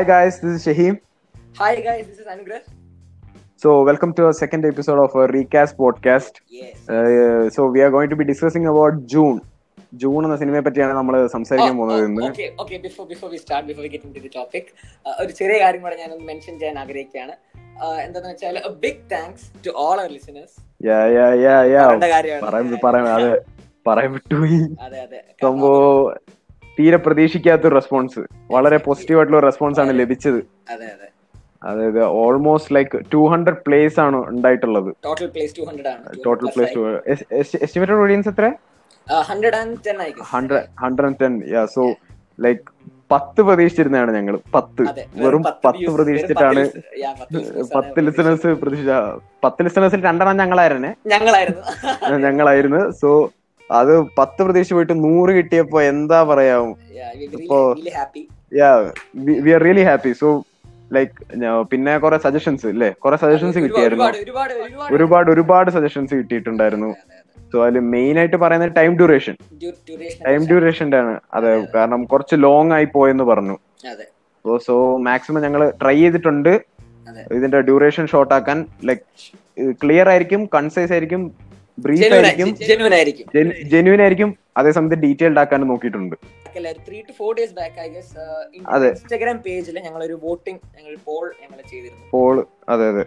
Hi guys, this is Shaheem. Hi guys, this is Anugrah. So welcome to our second episode of our recast podcast. Yes. Uh, so we are going to be discussing about June. June എന്ന സിനിമയെ പറ്റിയാണ് നമ്മൾ സംസാരിക്കാൻ പോകുന്നത് ഇന്ന് okay before before we start before we get into the topic ഒരു ചെറിയ കാര്യം കൂടെ ഞാൻ മെൻഷൻ ചെയ്യാൻ ആഗ്രഹിക്കുകയാണ് Uh, എന്താന്ന് വെച്ചാൽ big thanks to all our listeners yeah yeah yeah yeah. പറയാൻ പറയാൻ അതെ പറയാൻ വിട്ടുപോയി അതെ അതെ സംഭവം തീരെ പ്രതീക്ഷിക്കാത്തൊരു റെസ്പോൺസ് വളരെ പോസിറ്റീവ് ആയിട്ടുള്ള റെസ്പോൺസ് ആണ് ലഭിച്ചത്. അതെ അതെ. അതായത് almost like two hundred plays ആണ് ഉണ്ടായിട്ടുള്ളത്. Total plays two hundred estimated audience എത്ര? Hundred and ten so like പത്ത് പ്രതീക്ഷിച്ചിരുന്നതാണ് ഞങ്ങൾ പത്ത്. വെറും പത്ത് പ്രതീക്ഷിച്ചിട്ടാണ് പത്ത് ലിസണേഴ്സ് പ്രതീക്ഷിച്ച പത്ത് ലിസണേഴ്സിൽ രണ്ടെണ്ണം ഞങ്ങളായിരുന്നു. ഞങ്ങളായിരുന്നു. സോ അത് പത്ത് പ്രതീക്ഷ പോയിട്ട് നൂറ് കിട്ടിയപ്പോ എന്താ പറയാ? ഇപ്പോ- we are really happy so like പിന്നെ കുറെ സജഷൻസ് ഇല്ലേ? കുറെ സജഷൻസ് കിട്ടിയായിരുന്നു. ഒരുപാട് ഒരുപാട് സജഷൻസ് കിട്ടിയിട്ടുണ്ടായിരുന്നു. സോ അതിൽ മെയിൻ ആയിട്ട് പറയുന്നത് ടൈം ഡ്യൂറേഷൻ ടൈം ഡ്യൂറേഷന്റെ ആണ്. അതെ കാരണം കുറച്ച് ലോങ് ആയി പോയെന്ന് പറഞ്ഞു. സോ സോ മാക്സിമം ഞങ്ങൾ ട്രൈ ചെയ്തിട്ടുണ്ട്. ഇതിന്റെ ഡ്യൂറേഷൻ ഷോർട്ട് ആക്കാൻ ലൈക് ക്ലിയർ ആയിരിക്കും കൺസൈസ് ആയിരിക്കും ബ്രീഫ് ആയിരിക്കും. ജെനുവൻ ആയിരിക്കും. ജെന്യൂൻ ആയിരിക്കും. അതേസമയത്ത് ഡീറ്റെയിൽഡ് ആക്കാനും നോക്കിയിട്ടുണ്ട്. Three to four days back I guess. Instagram പേജിൽ ഞങ്ങൾ ഒരു വോട്ടിംഗ് ഞങ്ങൾ പോൾ ഞങ്ങൾ ചെയ്തിരുന്നു. പോൾ അതെ അതെ.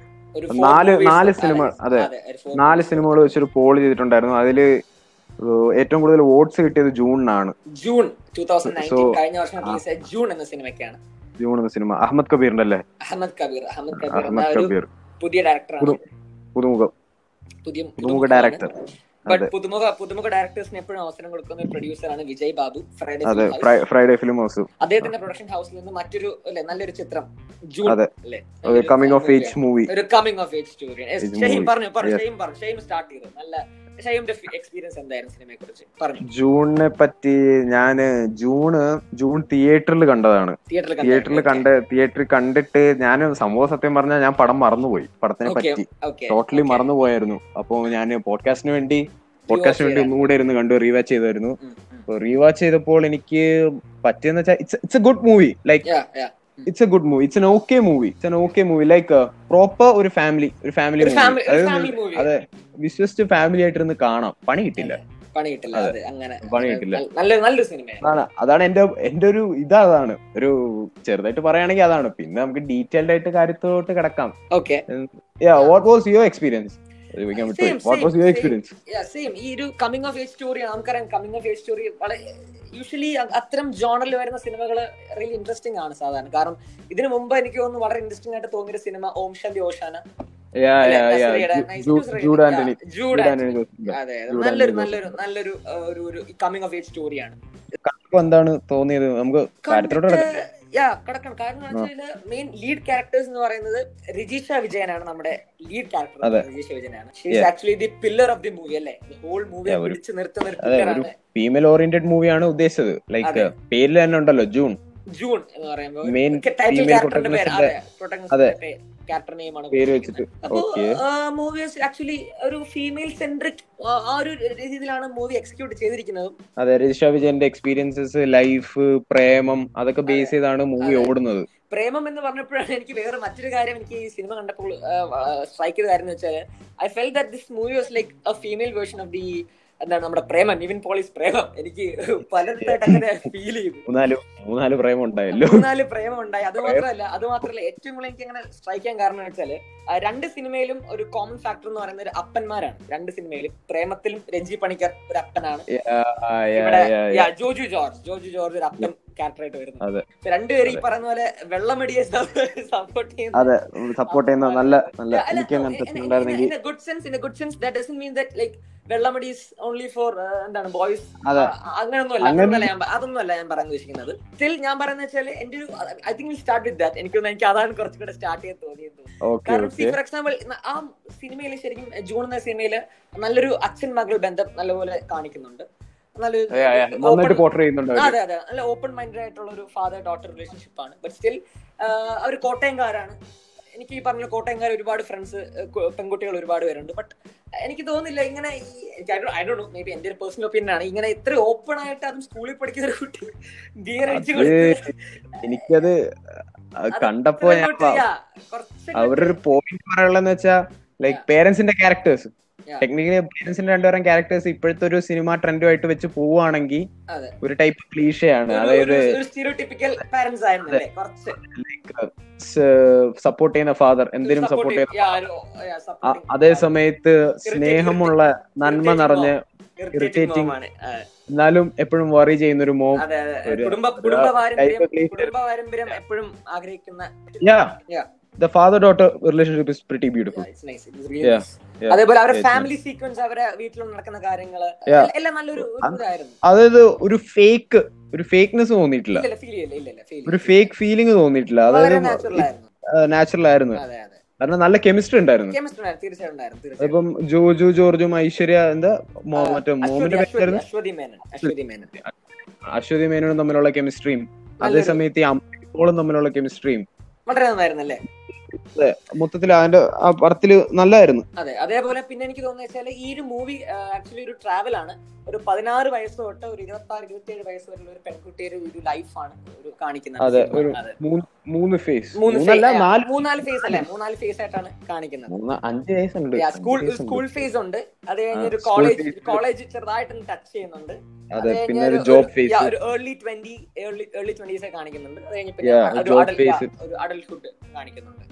നാല്- നാല് സിനിമ അതെ. നാല് സിനിമകൾ വെച്ചൊരു പോൾ ചെയ്തിട്ടുണ്ടായിരുന്നു. അതിൽ ഏറ്റവും കൂടുതൽ വോട്ട്സ് കിട്ടിയത് ജൂണിനാണ്. ജൂൺ കഴിഞ്ഞ വർഷം ജൂൺ എന്ന സിനിമയ്ക്കാണ് ജൂൺ എന്ന സിനിമ അഹമ്മദ് കബീറിന്റെ അല്ലേ? അഹമ്മദ് കബീർ അഹമ്മദ് കബീർ. പുതിയ ഡയറക്ടറാണ് പുതുമുഖം. പുതിയ പുതുമുഖ ഡയറക്ടർ ബട്ട് പുതുമുഖ പുതുമുഖ ഡയറക്ടേഴ്സിന് എപ്പോഴും അവസരം കൊടുക്കുന്ന പ്രൊഡ്യൂസറാണ് Vijay Babu Friday. Friday film house അദ്ദേഹത്തിന്റെ പ്രൊഡക്ഷൻ ഹൗസിൽ നിന്ന് മറ്റൊരു അല്ലെ നല്ലൊരു ചിത്രം ജൂൺ അല്ലെ കമ്മിങ് ഓഫ് ഏജ് മൂവി ഒരു coming of age story same. പറഞ്ഞു പറഞ്ഞു ഷെയ്ം പറഞ്ഞു ഷെയ്ം സ്റ്റാർട്ട് ചെയ്തു. നല്ല ജൂണിനെ പറ്റി ഞാൻ ജൂണ് ജൂൺ തിയേറ്ററിൽ കണ്ടതാണ്. തിയേറ്ററിൽ കണ്ട് തിയേറ്ററിൽ കണ്ടിട്ട് ഞാൻ സംഭവം സത്യം പറഞ്ഞാൽ ഞാൻ പടം മറന്നുപോയി. പടത്തിനെ പറ്റി. ടോട്ടലി മറന്നുപോയായിരുന്നു. അപ്പൊ ഞാൻ പോഡ്കാസ്റ്റിന് വേണ്ടി പോഡ്കാസ്റ്റിന് വേണ്ടി ഒന്നുകൂടെ ഇരുന്ന് കണ്ടു റീവാച്ച് ചെയ്തായിരുന്നു. റീവാച്ച് ചെയ്തപ്പോൾ എനിക്ക് പറ്റിയെന്ന് വെച്ചാൽ it's it's a good movie like it's a good movie it's an okay movie it's an okay movie like proper ഒരു ഫാമിലി ഒരു ഫാമിലി മൂവി. അതെ. വിശ്വസിച്ച് ഫാമിലി ആയിട്ടിരുന്ന് കാണാം. പണി കിട്ടില്ല. പണി കിട്ടില്ല. അങ്ങനെ. പണി കിട്ടില്ല. നല്ല- നല്ല നല്ലൊരു സിനിമയാണ് അതാണ് എന്റെ എന്റെ ഒരു ഇതാണ് ഒരു ചെറുതായിട്ട് പറയുകയാണെങ്കിൽ അതാണ്. പിന്നെ നമുക്ക് ഡീറ്റെയിൽഡ് ആയിട്ട് കാര്യത്തോട്ട് കിടക്കാം. Okay what was your experience ഈ ഒരു കമ്മിങ് ഓഫ് ഏജ് സ്റ്റോറി നമുക്കറിയാം കമ്മിങ് ഓഫ് ഏജ് സ്റ്റോറി വളരെ യൂഷ്വലി അത്തരം ജോണറിൽ വരുന്ന സിനിമകൾ റിയലി ഇൻട്രസ്റ്റിംഗ് ആണ് സാധാരണ. കാരണം ഇതിനു മുമ്പ് എനിക്ക് തോന്നുന്നു വളരെ ഇൻട്രസ്റ്റിംഗ് ആയിട്ട് തോന്നിയ സിനിമ ഓം ശാന്തി ഓശാന ജൂഡ് ആന്റണി അതെ. നല്ലൊരു നല്ലൊരു നല്ലൊരു ഒരു കമ്മിങ് ഓഫ് ഏജ് സ്റ്റോറിയാണ് എന്താണ് തോന്നിയത്? നമുക്ക് യാ കടക്കണം കാരണം മെയിൻ ലീഡ് ക്യാരക്ടേഴ്സ് എന്ന് പറയുന്നത് രജിഷ വിജയനാണ് നമ്മുടെ ലീഡ് ക്യാരക്ടർ രജിഷ വിജയനാണ്. Yeah. Actually the pillar of the movie അല്ലേ? ഹോൾ മൂവി പിടിച്ച് നിർത്തുന്ന ഫീമെയിൽ ഓറിയന്റഡ് മൂവിയാണ് ഉദ്ദേശിച്ചത്. ലൈക്ക്. പേരിൽ തന്നെ ഉണ്ടല്ലോ ജൂൺ ജൂൺ എന്ന് പറയുമ്പോൾ ക്യാരക്ടർ നെയിം ആണ് പേര് വെച്ചിട്ട്. അപ്പോ ഓക്കെ. മൂവീസ് ആക്ച്വലി ഒരു ഫീമെയിൽ സെൻട്രിക് ആ ഒരു രീതിയിലാണ് മൂവി എക്സിക്യൂട്ട് ചെയ്തിരിക്കുന്നത്. അതെ രജിഷ വിജയന്റെ എക്സ്പീരിയൻസസ് ലൈഫ് പ്രേമം അതൊക്കെ ബേസ് ചെയ്താണ് മൂവി. ഓടുന്നത്. പ്രേമം എന്ന് പറഞ്ഞപ്പോഴാണ് എനിക്ക് വേറെ മറ്റൊരു കാര്യം എനിക്ക് ഈ സിനിമ കണ്ടപ്പോൾ സ്ട്രൈക്ക് ചെയ്ത കാര്യം എന്ന് വെച്ചാൽ I felt that this movie was like a female version of the എന്താണ് നമ്മുടെ പ്രേമം നിവിൻ പോളിസ് പ്രേമം. എനിക്ക് പലതായിട്ട് അങ്ങനെ ഫീൽ ചെയ്തു. മൂന്നാൽ മൂന്നാൽ പ്രേമം ഉണ്ടായല്ലോ മൂന്നാൽ പ്രേമം ഉണ്ടായി അത് മാത്രമല്ല അത് മാത്രമല്ല ഏറ്റവും കൂടുതൽ എനിക്ക് അങ്ങനെ സ്ട്രൈക്ക് ചെയ്യാൻ കാരണം വെച്ചാൽ രണ്ട് സിനിമയിലും ഒരു കോമൺ ഫാക്ടർ എന്ന് പറയുന്ന ഒരു അപ്പന്മാരാണ്. രണ്ട് സിനിമയിലും പ്രേമത്തിലും രഞ്ജി പണിക്കർ ഒരു അപ്പനാണ്. ഇവിടെ ജോജു ജോർജ്. ജോജു ജോർജ് ഒരു അപ്പൻ. ക്യാരക്ടറായിട്ട് വരുന്നത്. രണ്ടുപേരും ഈ പറയുന്ന പോലെ വെള്ളമടിയെ സപ്പോർട്ട് ചെയ്യുന്ന അതെ സപ്പോർട്ട് ചെയ്യുന്ന നല്ല നല്ല എനിക്ക് ഉണ്ടായിരുന്നെങ്കിൽ in a good sense, in that that like വെള്ളമടി is only for uh, എന്താണ് ബോയ്സ്. അങ്ങനൊന്നുമല്ല അതൊന്നുമല്ല ഞാൻ അതൊന്നുമല്ല ഞാൻ പറയാൻ ഉദ്ദേശിക്കുന്നത്. സ്റ്റിൽ ഞാൻ പറയുന്നത് വെച്ചാൽ എന്റെ ഒരു I think start with that എനിക്ക് എനിക്ക് അതാണ് കുറച്ചുകൂടെ സ്റ്റാർട്ട് ചെയ്യാൻ തോന്നിയത്. കാരണം ഫോർ എക്സാമ്പിൾ ആ സിനിമയിൽ ശരിക്കും ജൂൺ എന്ന സിനിമയിൽ നല്ലൊരു അച്ഛൻ മകൾ ബന്ധം നല്ലപോലെ കാണിക്കുന്നുണ്ട്. നല്ലൊരു. അതെ അതെ നല്ല ഓപ്പൺ മൈൻഡഡ് ആയിട്ടുള്ള ഒരു ഫാദർ ഡോട്ടർ റിലേഷൻഷിപ്പ് ആണ് ബട്ട് സ്റ്റിൽ അവർ കോട്ടയംകാരാണ്. എനിക്ക് ഈ പറഞ്ഞ കോട്ടയംകാർ ഒരുപാട് ഫ്രണ്ട്സ് പെൺകുട്ടികൾ ഒരുപാട് പേരുണ്ട്. ബട്ട് എനിക്ക് തോന്നുന്നില്ല ഇങ്ങനെ ഐ ഡോ മേ ബി എന്റെ ഒരു പേഴ്സണൽ ഒപ്പീനിയൻ ആണ്. ഇങ്ങനെ ഇത്ര ഓപ്പൺ ആയിട്ട് അതും സ്കൂളിൽ പഠിക്കുന്ന ഒരു കുട്ടി ഗിയർ അടിച്ചു എനിക്കത് കണ്ടപ്പോ ഞാൻ അവരൊരു പോയിന്റ് പറയാനുള്ളതെന്ന് വെച്ചാൽ ലൈക് പേരൻസിന്റെ ക്യാരക്ടേഴ്സ് ടെക്നിക്കലി പേരൻസിന്റെ രണ്ടുപേരും ക്യാരക്ടേഴ്സ് ഇപ്പോഴത്തെ ഒരു സിനിമ ട്രെൻഡുമായിട്ട് വെച്ച് പോവുകയാണെങ്കിൽ ഒരു ടൈപ്പ് ക്ലീഷയാണ് അതായത് സപ്പോർട്ട് ചെയ്യുന്ന ഫാദർ എന്തിനും സപ്പോർട്ട് ചെയ്യുന്ന അതേ സമയത്ത് സ്നേഹമുള്ള നന്മ നിറഞ്ഞ് ഇറിറ്റേറ്റിംഗ് എന്നാലും എപ്പോഴും വറി ചെയ്യുന്ന ഒരു മോം എപ്പോഴും ആഗ്രഹിക്കുന്ന the father daughter relationship is pretty beautiful അതേപോലെ അവരുടെ ഫാമിലി സീക്വൻസ് അവരുടെ വീട്ടിൽ നടക്കുന്ന കാര്യങ്ങൾ എല്ലാം നല്ലൊരു അതായത് ഒരു ഫേക്ക് ഒരു ഫേക്ക്നെസ് തോന്നിയിട്ടില്ല. ഒരു ഫേക്ക് ഫീലിംഗ് തോന്നിയിട്ടില്ല. അതായത് നാച്ചുറൽ ആയിരുന്നു. കാരണം നല്ല കെമിസ്ട്രി ഉണ്ടായിരുന്നു. ഇപ്പം ജോജു ജോർജും ഐശ്വര്യ എന്താ മറ്റേ മോമിന്റെ അശ്വതി മേനോനും തമ്മിലുള്ള കെമിസ്ട്രിയും അതേ സമയത്ത് ഈ അമ്മോളും തമ്മിലുള്ള കെമിസ്ട്രിയും വളരെ മൊത്തത്തിൽ അതിന്റെ ആ പടത്തിൽ നല്ലായിരുന്നു. അതെ അതേപോലെ പിന്നെ എനിക്ക് തോന്നുന്നത് വെച്ചാൽ ഈ ഒരു മൂവി ആക്ച്വലി ഒരു ട്രാവൽ ആണ്. ഒരു പതിനാറ് വയസ്സ് തൊട്ട് ഒരു ഇരുപത്തി ആറ് ഇരുപത്തി ഏഴ് വയസ്സ് വരെയുള്ള ഒരു പെൺകുട്ടിയുടെ ഒരു ലൈഫാണ് ഒരു കാണിക്കുന്നത്. അതെ ഒരു മൂന്ന് ഫേസ് മൂന്നാൽ ഫേസ് അല്ലേ? മൂന്നാൽ ഫേസ് ആയിട്ടാണ് കാണിക്കുന്നത്. അഞ്ച് വയസ്സുണ്ട് സ്കൂൾ സ്കൂൾ ഫേസ് ഉണ്ട്. അത് കഴിഞ്ഞ് ഒരു കോളേജ് കോളേജ് ചെറുതായിട്ടൊന്ന് ടച്ച് ചെയ്യുന്നുണ്ട്. പിന്നെ ഒരു ജോബ് ഫേസ് ഒരു early twenty early early twenties കാണിക്കുന്നുണ്ട്. അത് കഴിഞ്ഞ് പിന്നെ ഒരു അഡൽട്ട്ഹുഡ് കാണിക്കുന്നുണ്ട്.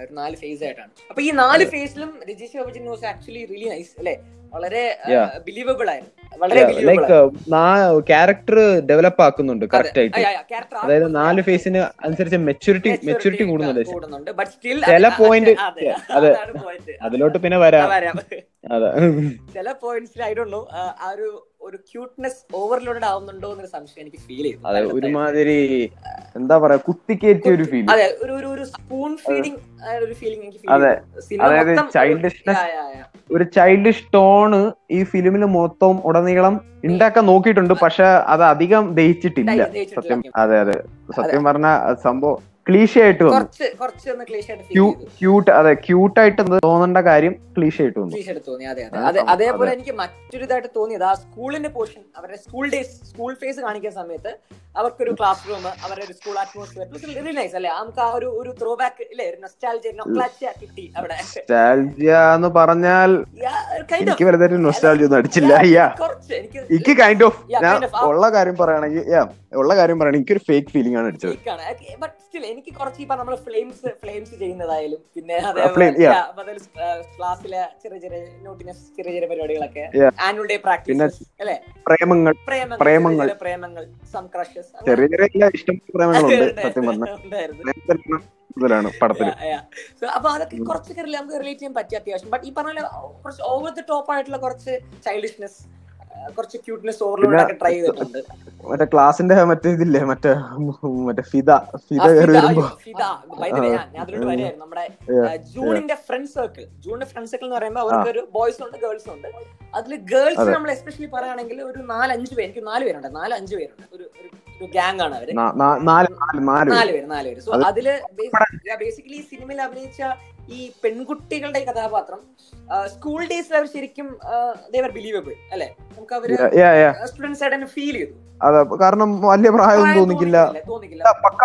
ഒരു നാല് ഫേസ് ആയിട്ടാണ്. അപ്പൊ ഈ നാല് ഫേസിലും Rajish Babuji was actually really nice അല്ലെ? വളരെ ബിലീവബിൾ ആയിരുന്നു. ലൈക്ക് ക്യാരക്ടർ ഡെവലപ്പ് ആക്കുന്നുണ്ട് കറക്റ്റ് ആയിട്ട്. അതായത് നാല് ഫേസിന് അനുസരിച്ച് മെച്ചൂരിറ്റി മെച്ചൂരിറ്റി കൂടുന്നുണ്ട് ചില പോയിന്റ് അതെ അതിലോട്ട് പിന്നെ വരാം. അതെ. ചില പോയിന്റ്സിൽ ഐ ആ ഒരു ഒരു ക്യൂട്ട്നെസ് ഓവർലോഡ് ആവുന്നുണ്ടോ എന്നൊരു സംശയം എനിക്ക് ഫീൽ ചെയ്തു അതെ ഒരുമാതിരി എന്താ പറയാ കുത്തിക്കേറ്റിയ ഒരു ഫീൽ അതെ ഒരു ഒരു ഒരു സ്പൂൺ ഒരു ഫീലിംഗ് എനിക്ക് ഫീൽ അതെ. അതായത് ചൈൽഡിഷ്നെസ് ഒരു ചൈൽഡിഷ് ടോണ് ഈ ഫിലിമിൽ മൊത്തം ഉടനീളം ഉണ്ടാക്കാൻ നോക്കിയിട്ടുണ്ട് പക്ഷെ അത് അധികം ദഹിച്ചിട്ടില്ല. സത്യം അതെ അതെ. സത്യം പറഞ്ഞ സംഭവം ക്ലീഷ ആയിട്ട് ക്യൂട്ട് അതെ ക്യൂട്ട് ആയിട്ട് തോന്നേണ്ട കാര്യം ക്ലീഷയായിട്ട് അതെ അതേപോലെ എനിക്ക് മറ്റൊരു ഇതായിട്ട് തോന്നിയത് ആ സ്കൂളിന്റെ പോർഷൻ അവരുടെ സ്കൂൾ ഡേസ് സ്കൂൾ ഫേസ് കാണിക്കുന്ന സമയത്ത് അവർക്കൊരു ക്ലാസ് റൂം അവരുടെ ഒരു സ്കൂൾ അറ്റ്മോസ്ഫിയർ റിയലി നൈസ് അല്ലേ? നമുക്ക് ആ ഒരു ഒരു ത്രോ ബാക്ക് ഇല്ലേ? ഒരു കിട്ടി അവിടെ. എന്ന് പറഞ്ഞാൽ എനിക്ക് വലുതായിട്ട് നൊസ്റ്റാൾജിയ ഒന്നും അടിച്ചില്ല. എനിക്ക് കൈൻഡ് ഓഫ് ഉള്ള കാര്യം പറയുകയാണെങ്കിൽ ഉള്ള കാര്യം പറയുകയാണെങ്കിൽ എനിക്കൊരു ഫേക്ക് ഫീലിംഗ് ആണ് അടിച്ചത്. ബട്ട് സ്റ്റിൽ എനിക്ക് കുറച്ച് ഇപ്പൊ നമ്മൾ ഫ്ലെയിംസ് ഫ്ലെയിംസ് ചെയ്യുന്നതായാലും പിന്നെ അതേപോലെ ക്ലാസ്സിലെ ചെറിയ ചെറിയ നോട്ടിനെസ് ചെറിയ ചെറിയ പരിപാടികളൊക്കെ. ആനുവൽ ഡേ പ്രാക്ടീസ് അല്ലെ? പ്രേമങ്ങൾ പ്രേമങ്ങൾ പ്രേമങ്ങൾ. സം ക്രഷസ് ചെറിയ ചെറിയ ഇഷ്ടം പ്രേമങ്ങളുണ്ട് സത്യം പറഞ്ഞാൽ പടത്തിൽ. അപ്പൊ അതൊക്കെ കുറച്ചൊക്കെ നമുക്ക് റിലേറ്റ് ചെയ്യാൻ പറ്റിയ അത്യാവശ്യം. ബട്ട് ഈ പറഞ്ഞ കുറച്ച് ഓവർ ദി ടോപ്പ് ആയിട്ടുള്ള കുറച്ച് ചൈൽഡിഷ്നെസ് കുറച്ച് ക്യൂട്ട്നെസ് ഓവർലോഡ് ഒക്കെ ട്രൈ ചെയ്തിട്ടുണ്ട്. മറ്റേ ക്ലാസിന്റെ മറ്റേ ഇതില്ലേ മറ്റേ മറ്റേ ഫിദ ഫിദ കയറി വരുമ്പോ. ഫിദ. അതിലോട്ട് വരെയായിരുന്നു നമ്മുടെ ജൂണിന്റെ ഫ്രണ്ട് സർക്കിൾ ജൂണിന്റെ ഫ്രണ്ട് സർക്കിൾ എന്ന് പറയുമ്പോൾ അവർക്ക് ഒരു ബോയ്സ് ഉണ്ട് ഗേൾസ് ഉണ്ട്. അതിൽ ഗേൾസ് നമ്മൾ എസ്പെഷ്യലി പറയുകയാണെങ്കിൽ ഒരു നാലഞ്ച് പേര് എനിക്ക് നാല് പേരുണ്ട്. നാല് അഞ്ച് പേരുണ്ട്. ഒരു ഒരു ഗ്യാങ് ആണ് അവർ. നാല് പേര്. നാല് പേര് സോ അതിൽ ബേസിക്കലി സിനിമയിൽ അഭിനയിച്ച ഈ പെൺകുട്ടികളുടെ കഥാപാത്രം സ്കൂൾ ഡേയ്സിൽ അവർ ശരിക്കും ദേവർ ബിലീവബിൾ അല്ലെ? നമുക്ക് അവർ സ്റ്റുഡൻസ് ആയിട്ട് ഫീൽ ചെയ്തു. അതെ കാരണം വലിയ പ്രായം തോന്നിക്കില്ല. തോന്നിക്കില്ല പക്ക.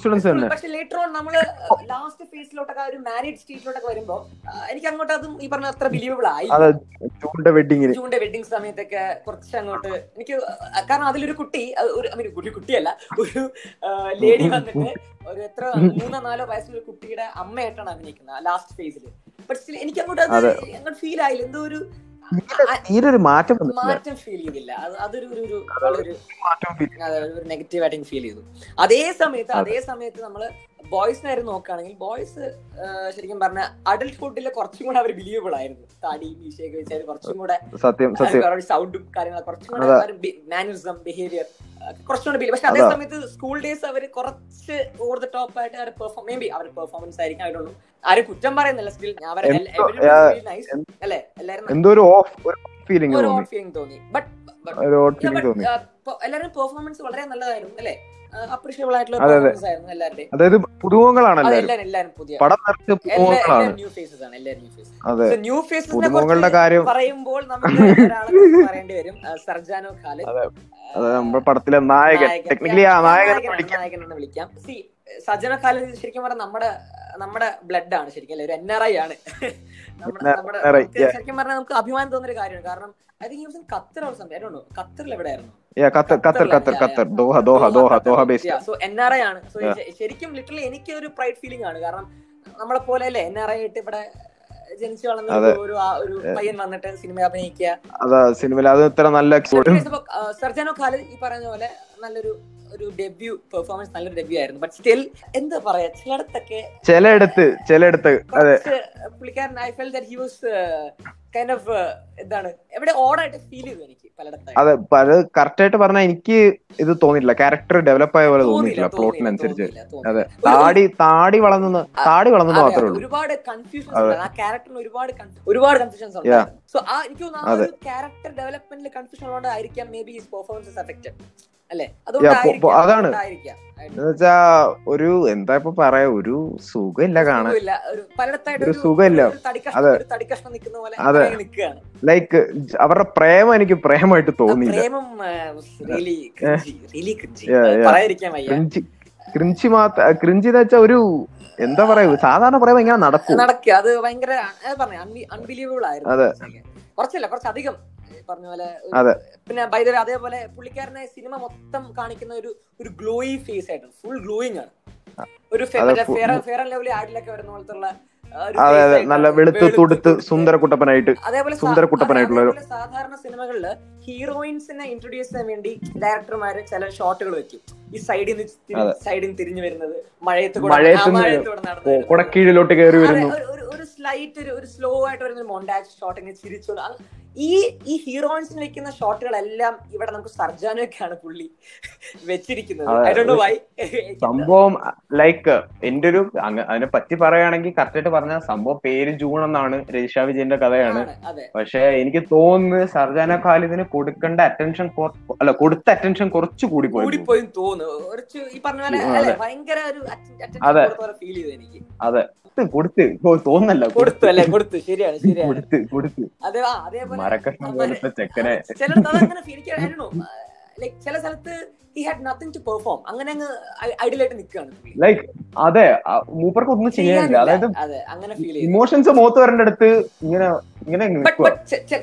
സ്റ്റുഡൻസ് തന്നെ. പക്ഷെ ലേറ്റർ ഓൺ നമ്മൾ ലാസ്റ്റ് ഫേസിലോട്ടൊക്കെ ഒരു മാരീഡ് സ്റ്റേജിലോട്ടൊക്കെ വരുമ്പോ എനിക്ക് അങ്ങോട്ട് അതും ഈ പറഞ്ഞ അത്ര ബിലീവബിൾ ആയി. ജൂണിന്റെ വെഡിങ്ങിന് ജൂണിന്റെ വെഡിങ് സമയത്തൊക്കെ കുറച്ച് അങ്ങോട്ട് എനിക്ക് കാരണം അതിലൊരു കുട്ടി ഒരു ഒരു കുട്ടിയല്ല ഒരു ലേഡി വന്നിട്ട് ഒരു എത്ര മൂന്നോ നാലോ വയസ്സുള്ള കുട്ടിയുടെ അമ്മയായിട്ടാണ് അഭിനയിക്കുന്നത് ലാസ്റ്റ് ഫേസിൽ സ്റ്റിൽ എനിക്ക് അങ്ങോട്ട് അത് അങ്ങോട്ട് ഫീൽ ആയില്ല. എന്തോ ഒരു തീരൊരു മാറ്റം മാറ്റം ഫീൽ ചെയ്തില്ല. അതൊരു ഒരു ഒരു നെഗറ്റീവ് ആയിട്ട് ഫീൽ ചെയ്തു. അതേ സമയത്ത് അതേ സമയത്ത് നമ്മൾ ബോയ്സ് നേരെ നോക്കുകയാണെങ്കിൽ ബോയ്സ് ശരിക്കും പറഞ്ഞ അഡൽട്ട്ഹുഡിൽ കുറച്ചും കൂടെ അവർ ബിലീവബിൾ ആയിരുന്നു. താടി മീശയൊക്കെ വെച്ചാൽ കുറച്ചും കൂടെ സൗണ്ടും കാര്യങ്ങളും കുറച്ചും കൂടെ മാനറിസം ബിഹേവിയർ കുറച്ചും കൂടെ പക്ഷെ അതേ സമയത്ത് സ്കൂൾ ഡേയ്സ് അവർ കുറച്ച് ഓവർ ദ ടോപ്പ് ആയിട്ട് അവർ പെർഫോം മേ ബി അവരുടെ പെർഫോമൻസ് ആയിരിക്കും അവരുള്ളൂ ആരും കുറ്റം പറയുന്നില്ല സ്റ്റിൽ അല്ലെ? ഓഫ് ഫീലിംഗ് തോന്നി. ബട്ട് എല്ലാവരും പെർഫോമൻസ് വളരെ നല്ലതായിരുന്നു അല്ലെ? അപ്രീഷിയബിൾ ആയിട്ടുള്ള പെർഫോമൻസ് ആയിരുന്നു എല്ലാവരുടെയും. അതായത് പുതുമുഖങ്ങളാണ് എല്ലാവരും. എല്ലാവരും പുതിയ. ന്യൂ ഫേസസ് ആണ് എല്ലാവരും ന്യൂ ഫേസസ് ന്യൂ ഫേസസിനെ പുതുമുഖങ്ങളുടെ കാര്യം. പറയുമ്പോൾ നമുക്ക് ഒരാളെ പറയേണ്ടി വരും സർജാനോ ഖാലിദ്. അതെ. നമ്മുടെ പടത്തിലെ നായകൻ ടെക്നിക്കലി ആ നായകൻ നായകൻ എന്ന് വിളിക്കാം. സി സജന ഖാലിദ് ശരിക്കും പറഞ്ഞാൽ നമ്മുടെ നമ്മുടെ ബ്ലഡ് ആണ് ശരിക്കും അല്ലെ? ഒരു എൻ ആർ ഐ ആണ്. നമ്മുടെ നമ്മുടെ ശരിക്കും പറഞ്ഞാൽ നമുക്ക് അഭിമാനം തോന്നുന്ന ഒരു കാര്യമാണ്. കാരണം I think use Qatar or something I don't know ഖത്തറിൽ എവിടെയായിരുന്നു Qatar Qatar Qatar Qatar Doha Doha Doha Doha base so N R I ആണ് സോ ശരിക്കും ലിറ്ററലി എനിക്ക് ഒരു പ്രൈഡ് ഫീലിംഗ് ആണ് കാരണം നമ്മളെ പോലെ അല്ലേ എൻ ആർ ഐ ആയിട്ട് ഇവിടെ ജനിച്ചു വളർന്ന ഒരു ഒരു പയ്യൻ വന്നിട്ട് സിനിമ അഭിനയിക്കുക അതാ സിനിമയിൽ അത് ഇത്ര നല്ല സർജാനോ ഖാലിദ് ഈ പറഞ്ഞ പോലെ നല്ലൊരു ഒരു ഡെബ്യൂ പെർഫോമൻസ് നല്ലൊരു ഡെബ്യൂ ആയിരുന്നു. ബട്ട് സ്റ്റിൽ എന്താ പറയാ ചിലയിടത്തൊക്കെ ചിലയിടത്ത് ചിലയിടത്ത് അതെ. പുള്ളിക്കാരൻ I felt that he was kind of എന്താണ് എവിടെ ഓടായിട്ട് ഫീൽ ചെയ്തു എനിക്ക് പലയിടത്തായി. അതെ അത് കറക്റ്റ് ആയിട്ട് പറഞ്ഞാൽ എനിക്ക് ഇത് തോന്നിയില്ല. ക്യാരക്ടർ ഡെവലപ്പ് ആയ പോലെ തോന്നിയിട്ടില്ല പ്ലോട്ടിനനുസരിച്ച് അതെ. താടി താടി വളർന്നു താടി വളർന്നു മാത്രമേ ഉള്ളൂ. ഒരുപാട് കൺഫ്യൂഷൻസ് ആ ക്യാരക്ടറിന് ഒരുപാട് ഒരുപാട് കൺഫ്യൂഷൻസ് ഉണ്ട് സോ ആ എനിക്ക് തോന്നുന്നു ആ ഒരു ക്യാരക്ടർ ഡെവലപ്മെന്റിൽ കൺഫ്യൂഷൻ ഉള്ളതുകൊണ്ട് ആയിരിക്കാം maybe his performances affected അതാണ്. എന്നുവെച്ചാ ഒരു എന്താ ഇപ്പൊ പറയാ ഒരു സുഖമില്ല കാണാൻ. ഒരു സുഖമില്ല. അതെ. അതെ. ലൈക്ക് അവരുടെ പ്രേമം എനിക്ക് പ്രേമമായിട്ട് തോന്നിയില്ല. ക്രിഞ്ചി മാത്ര ക്രിഞ്ചി എന്ന് വെച്ചാ ഒരു എന്താ പറയാ സാധാരണ പറയുമ്പോ ഇങ്ങനെ നടക്കും. നടക്കുക അത് ഭയങ്കര അൺബിലീവബിൾ ആയിരുന്നു. അതെ. കുറച്ചല്ല കുറച്ചധികം. പറഞ്ഞ പോലെ പിന്നെ ബൈദ അതേപോലെ പുള്ളിക്കാരനെ സിനിമ മൊത്തം കാണിക്കുന്ന ഒരു ഒരു ഗ്ലോയി ഫേസ് ആയിട്ടാണ് ഫുൾ ഗ്ലോയിങ് ആണ്. ഒരു ഫെയർ ആൻഡ് ലവ്ലി ആഡിലൊക്കെ വരുന്ന പോലത്തെ അതെ അതെ. നല്ല വെളുത്ത് തുടുത്ത് സുന്ദര കുട്ടപ്പനായിട്ട് സുന്ദര കുട്ടപ്പനായിട്ടുള്ള സാധാരണ സിനിമകളിൽ ഹീറോയിൻസിനെ ഇൻട്രൊഡ്യൂസ് ചെയ്യാൻ വേണ്ടി ഡയറക്ടർമാര് ചില ഷോട്ടുകൾ വെക്കും. ഈ സൈഡിൽ നിന്ന് സൈഡിൽ നിന്ന് തിരിഞ്ഞു വരുന്നത് മഴയത്ത് മഴയത്ത് കൊടക്കീഴിലോട്ട് കയറി വരുന്നു. ഒരു സ്ലൈറ്റ് ഒരു ഒരു സ്ലോ ആയിട്ട് വരുന്ന ഒരു മൊണ്ടാജ് ഷോട്ട് ഇങ്ങനെ ചിരിച്ചോളാം ഈ ഈ ഹീറോയിൻസിന് വെക്കുന്ന ഷോട്ടുകളെല്ലാം ഇവിടെ നമുക്ക് സർജാനൊക്കെയാണ് പുള്ളി വെച്ചിരിക്കുന്നത്. സംഭവം ലൈക്ക് എന്റെ ഒരു അതിനെ പറ്റി പറയുകയാണെങ്കിൽ കറക്റ്റായിട്ട് പറഞ്ഞ സംഭവം പേര് ജൂൺ എന്നാണ് രജിഷ വിജയന്റെ കഥയാണ്. പക്ഷെ എനിക്ക് തോന്നുന്നു സർജാന ഖാലിദിന് കൊടുക്കേണ്ട അറ്റൻഷൻ അല്ല കൊടുത്ത അറ്റൻഷൻ കുറച്ച് കൂടി പോയി. തോന്നുന്നു. അതെ. അതെ. കൊടുത്ത് തോന്നല്ല കൊടുത്തു അല്ലെ? കൊടുത്തു. ശരിയാണ് ശരിയാണ്. അതെ അതേപോലെ ചെക്കനെ. അതങ്ങനെ ലൈക് ചില സ്ഥലത്ത് he had nothing to perform അങ്ങനെ അങ്ങ് ഐഡിയലായിട്ട് നിൽക്കുകയാണ് ലൈക്ക് അതെ മൂപ്പർക്ക് ഒന്നും ചെയ്യാനില്ല. അതായത് ഇമോഷൻസ് മുഖത്ത് വരേണ്ട അടുത്ത് ഇങ്ങനെ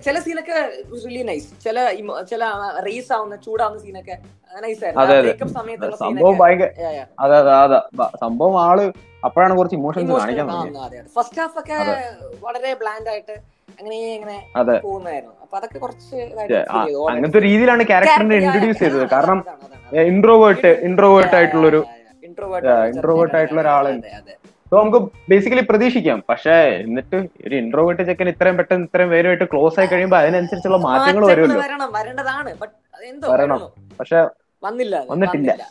ചില സീനൊക്കെ റിയലി നൈസ് ചില ചില റേസ് ആവുന്ന ചൂടാവുന്ന സീനൊക്കെ സംഭവം അതെ അതെ അതെ. സംഭവം ആൾ അപ്പോഴാണ് കുറച്ച് ഇമോഷൻസ് കാണിക്കാൻ ഫസ്റ്റ് ഹാഫ് ഒക്കെ വളരെ ബ്ലാൻഡ് ആയിട്ട് അങ്ങനെ അങ്ങനെ പോകുന്നായിരുന്നു അപ്പൊ അതൊക്കെ കുറച്ച് അങ്ങനത്തെ രീതിയിലാണ് ക്യാരക്ടറിനെ ഇൻട്രൊഡ്യൂസ് ചെയ്തത്. കാരണം ഇൻട്രോവേർട്ട് ഇൻട്രോവേർട്ട് ആയിട്ടുള്ള ഒരു ഇൻട്രോവേർട്ട് ആയിട്ടുള്ള ഒരാളുണ്ട് സോ നമുക്ക് ബേസിക്കലി പ്രതീക്ഷിക്കാം. പക്ഷെ എന്നിട്ട് ഒരു ഇൻട്രോവേർട്ട് ചെക്കൻ ഇത്രയും പെട്ടെന്ന് ഇത്രയും പേരുമായിട്ട് ക്ലോസ് ആയി കഴിയുമ്പോൾ അതിനനുസരിച്ചുള്ള മാറ്റങ്ങൾ വരുമല്ലോ. വരണം പക്ഷെ വന്നില്ല വന്നിട്ടില്ല.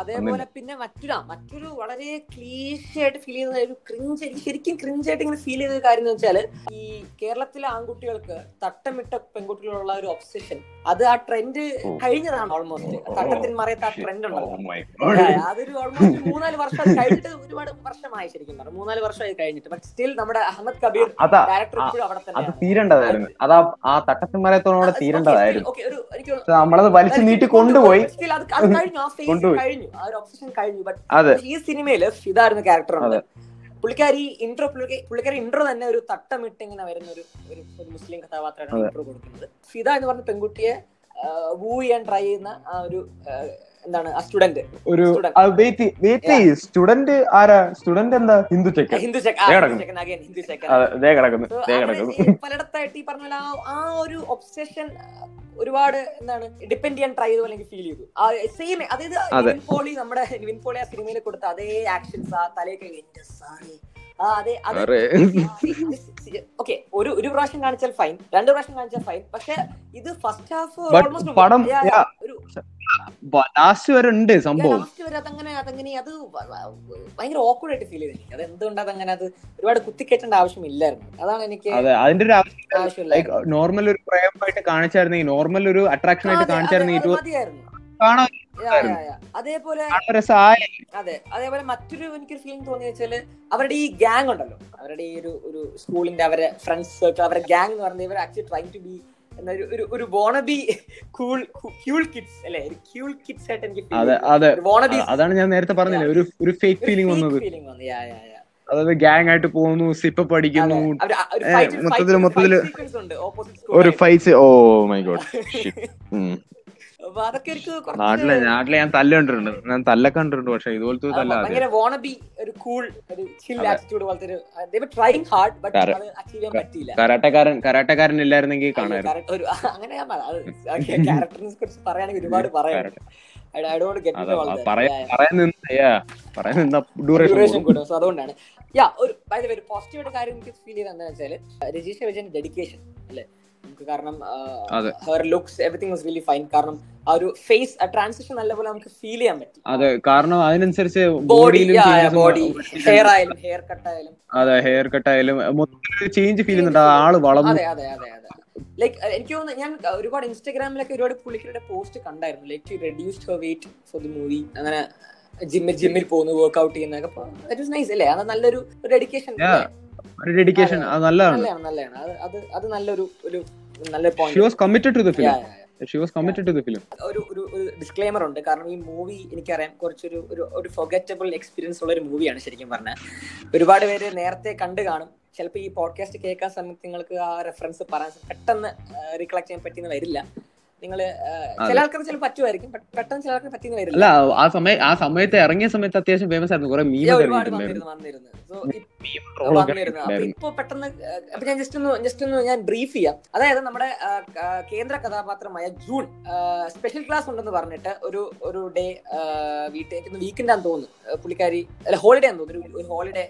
അതേപോലെ പിന്നെ മറ്റൊരു മറ്റൊരു വളരെ ക്ലീശയായിട്ട് ഫീൽ ചെയ്യുന്ന ഒരു ക്രിഞ്ച് എനിക്ക് ശരിക്കും ക്രിഞ്ചായിട്ട് ഇങ്ങനെ ഫീൽ ചെയ്ത കാര്യം എന്ന് വെച്ചാൽ ഈ കേരളത്തിലെ ആൺകുട്ടികൾക്ക് തട്ടമിട്ട പെൺകുട്ടികളുള്ള ഒരു ഒബ്സെഷൻ അത് ആ ട്രെൻഡ് കഴിഞ്ഞതാണ് ഓൾമോസ്റ്റ് തട്ടത്തിന് മറിയത്ത് ആ ട്രെൻഡ് ഉണ്ടല്ലോ അതൊരു ഓൾമോസ്റ്റ് മൂന്നാൽ വർഷം കഴിഞ്ഞിട്ട് ഒരുപാട് വർഷമായി ശരിക്കും പറഞ്ഞു. മൂന്നാൽ വർഷമായി കഴിഞ്ഞിട്ട്. ബട്ട് സ്റ്റിൽ നമ്മുടെ അഹമ്മദ് കബീർ ഡയറക്ടർ ഇപ്പോഴും അവിടെ തന്നെ അത് തീരേണ്ടതായിരുന്നു. അതാ ആ തട്ടത്തിന് മറയത്തോടെ തീരേണ്ടതായിരുന്നു. നമ്മളത് വലിച്ചു നീട്ടി കൊണ്ടുപോയി. കൊണ്ടുപോയി കഴിഞ്ഞു ആ ഒരു ഒബ്സഷൻ കഴിഞ്ഞു. ബട്ട് ഈ സിനിമയിൽ ഇതായിരുന്നു ക്യാരക്ടർ ഉണ്ട്. പുള്ളിക്കാരി ഇൻട്രോ പുള്ളിക്കാരി ഇൻട്രോ തന്നെ ഒരു തട്ടമിട്ട് ഇങ്ങനെ വരുന്ന ഒരു ഒരു മുസ്ലിം കഥാപാത്രമാണ് ഇൻട്രോ കൊടുക്കുന്നത്. ഫിദ എന്ന് പറഞ്ഞ പെൺകുട്ടിയെ വൂ ചെയ്യാൻ ട്രൈ ചെയ്യുന്ന ആ ഒരു എന്താണ് ആ സ്റ്റുഡന്റ് ഒരു സ്റ്റുഡന്റ് ആരാ? സ്റ്റുഡന്റ് എന്താ? ഹിന്ദു ചെക്കൻ. ഹിന്ദു ഹിന്ദു പലയിടത്തായിട്ട് ഈ പറഞ്ഞ ആ ഒരു ഒബ്സെഷൻ ഒരുപാട് എന്താണ് ഡിപ്പെൻഡ് ചെയ്യാൻ ട്രൈ ചെയ്തു അല്ലെങ്കിൽ ഫീൽ ചെയ്തു. സെയിം അതായത് പോളി നമ്മുടെ നിവിൻ പോളി ആ സിനിമയിൽ കൊടുത്ത അതേ ആക്ഷൻസ് ആ തലയൊക്കെ സാറി അതെ അതെ. ഓക്കെ ഒരു ഒരു പ്രാവശ്യം കാണിച്ചാൽ ഫൈൻ രണ്ട് പ്രാവശ്യം കാണിച്ചാൽ ഫൈൻ പക്ഷെ ഇത് ഫസ്റ്റ് ഹാഫ് പടം ഒരു ലാസ്റ്റ് വരെ ഉണ്ട് സംഭവം. ലാസ്റ്റ് വരെ അതങ്ങനെ അതങ്ങനെ അത് ഭയങ്കര ഓക്വേഡ് ആയിട്ട് ഫീൽ ചെയ്തു അത് എന്തുകൊണ്ട് അതങ്ങനെ അത് ഒരുപാട് കുത്തിക്കേറ്റേണ്ട ആവശ്യമില്ലായിരുന്നു. അതാണ് എനിക്ക് അതെ അതിന്റെ ഒരു ആവശ്യം നോർമൽ ഒരു പ്രേമമായിട്ട് കാണിച്ചായിരുന്നെങ്കിൽ നോർമൽ ഒരു അട്രാക്ഷൻ ആയിട്ട് കാണിച്ചായിരുന്നെങ്കിൽ കാണാൻ അതേപോലെ അതെ അതേപോലെ മറ്റൊരു എനിക്കൊരു ഫീലിംഗ് തോന്നി വെച്ചാൽ അവരുടെ ഈ ഗ്യാങ് ഉണ്ടല്ലോ. അവരുടെ ഈ ഒരു ഒരു സ്കൂളിന്റെ അവരെ ഫ്രണ്ട്സ് സർക്കിൾ അവരുടെ ഗ്യാങ് എന്ന് പറഞ്ഞാൽ ഇവർ ആക്ച്വലി ട്രൈ ടു ബി ഒരു ഒരു വോണബി കൂൾ ക്യൂൾ കിഡ്സ് അല്ലെ? ഒരു ക്യൂൾ കിഡ്സ് ആയിട്ട് എനിക്ക് അതെ അതെ. അതാണ് ഞാൻ നേരത്തെ പറഞ്ഞില്ലേ ഒരു ഒരു ഫേക്ക് ഫീലിംഗ് വന്നത്. ഫീലിംഗ് വന്നു. യാ യാ യാ അതായത് ഗ്യാങ് ആയിട്ട് പോകുന്നു സിപ്പ് പഠിക്കുന്നു മൊത്തത്തിൽ മൊത്തത്തിൽ ഒരു ഫൈറ്റ് ഓ മൈ ഗോഡ് നാട്ടിലെ നാട്ടിലെ ഞാൻ തല്ല കണ്ടിട്ടുണ്ട്. ഞാൻ തല്ല കണ്ടിട്ടുണ്ട് പക്ഷെ ഇതുപോലത്തെ തല്ല ഭയങ്കര വോണബി ഒരു കൂൾ ഒരു ചിൽ ആറ്റിറ്റ്യൂഡ് പോലത്തെ ഒരു ട്രൈങ് ഹാർഡ് ബട്ട് അത് അച്ചീവ് ചെയ്യാൻ പറ്റിയില്ല. കരാട്ടക്കാരൻ കരാട്ടക്കാരൻ ഇല്ലായിരുന്നെങ്കിൽ കാണായിരുന്നു. അങ്ങനെ ഞാൻ ക്യാരക്ടറിനെ കുറിച്ച് പറയുകയാണെങ്കിൽ ഒരുപാട് പറയാം. അതുകൊണ്ടാണ്. യാ ഒരു പോസിറ്റീവ് കാര്യം എനിക്ക് ഫീൽ ചെയ്ത് എന്താ വെച്ചാൽ രജീഷ് വിജയൻ ഡെഡിക്കേഷൻ അല്ലേ? നമുക്ക് കാരണം her looks everything was really fine കാരണം ആ ഒരു ഫേസ് ട്രാൻസിഷൻ നല്ലപോലെ നമുക്ക് ഫീൽ ചെയ്യാൻ പറ്റി. അതെ കാരണം അതിനനുസരിച്ച് ബോഡി ഹെയർ ആയാലും ഹെയർ കട്ട് ആയാലും. അതെ ഹെയർ കട്ട് ആയാലും മൊത്തത്തിൽ ചേഞ്ച് ഫീൽ ചെയ്യുന്നുണ്ട്. ആൾ വളർന്നു. അതെ അതെ അതെ അതെ. ലൈക്ക് എനിക്ക് തോന്നുന്നു ഞാൻ ഒരുപാട് ഇൻസ്റ്റാഗ്രാമിലൊക്കെ ഒരുപാട് പുള്ളിക്കാരുടെ പോസ്റ്റ് കണ്ടായിരുന്നു. Like reduced her weight for the movie അങ്ങനെ ജിമ്മിൽ ജിമ്മിൽ പോകുന്നു വർക്ക്ഔട്ട് ചെയ്യുന്നതൊക്കെ. നൈസ് അല്ലേ? അത് നല്ലൊരു ഡെഡിക്കേഷൻ ഒരു ഡെഡിക്കേഷൻ നല്ലതാണ്. നല്ലതാണ് അത് അത് നല്ലൊരു ഒരു നല്ലൊരു she was committed to the film she was committed to the film ഒരു ഒരു ഡിസ്ക്ലെയിമർ ഉണ്ട്. കാരണം ഈ മൂവി എനിക്കറിയാം കുറച്ചൊരു ഒരു ഒരു ഫൊഗറ്റബിൾ എക്സ്പീരിയൻസ് ഉള്ള ഒരു മൂവിയാണ് ശരിക്കും പറഞ്ഞാൽ ഒരുപാട് പേര് നേരത്തെ കണ്ടു കാണും. ചിലപ്പോൾ ഈ പോഡ്കാസ്റ്റ് കേൾക്കാൻ സമയത്ത് നിങ്ങൾക്ക് ആ റെഫറൻസ് പറയാൻ പെട്ടെന്ന് റീകളക്ട് ചെയ്യാൻ പറ്റിയെന്ന് വരില്ല. നിങ്ങൾ ചില ആൾക്കാർക്ക് ചില പറ്റുമായിരിക്കും പെട്ടെന്ന് ചില ആൾക്കാർ പറ്റിയെന്ന് വരില്ല. അല്ല ആ സമയം ആ സമയത്ത് ഇറങ്ങിയ സമയത്ത് അത്യാവശ്യം ഫേമസ് ആയിരുന്നു. കുറെ മീം ഒരുപാട് വന്നിരുന്നു ഇപ്പൊ പെട്ടെന്ന് അപ്പൊ ഞാൻ ജസ്റ്റ് ഒന്ന് ജസ്റ്റ് ഒന്ന് ഞാൻ ബ്രീഫ് ചെയ്യാം. അതായത് നമ്മുടെ കേന്ദ്ര കഥാപാത്രമായ ജൂൺ സ്പെഷ്യൽ ക്ലാസ് ഉണ്ടെന്ന് പറഞ്ഞിട്ട് ഒരു ഒരു ഡേ വീട്ടിലേക്ക് വീക്കെൻഡ് ആണെന്ന് തോന്നുന്നു. പുള്ളിക്കാരി അല്ല ഹോളിഡേ ആണെന്ന് തോന്നുന്നു. ഒരു ഹോളിഡേ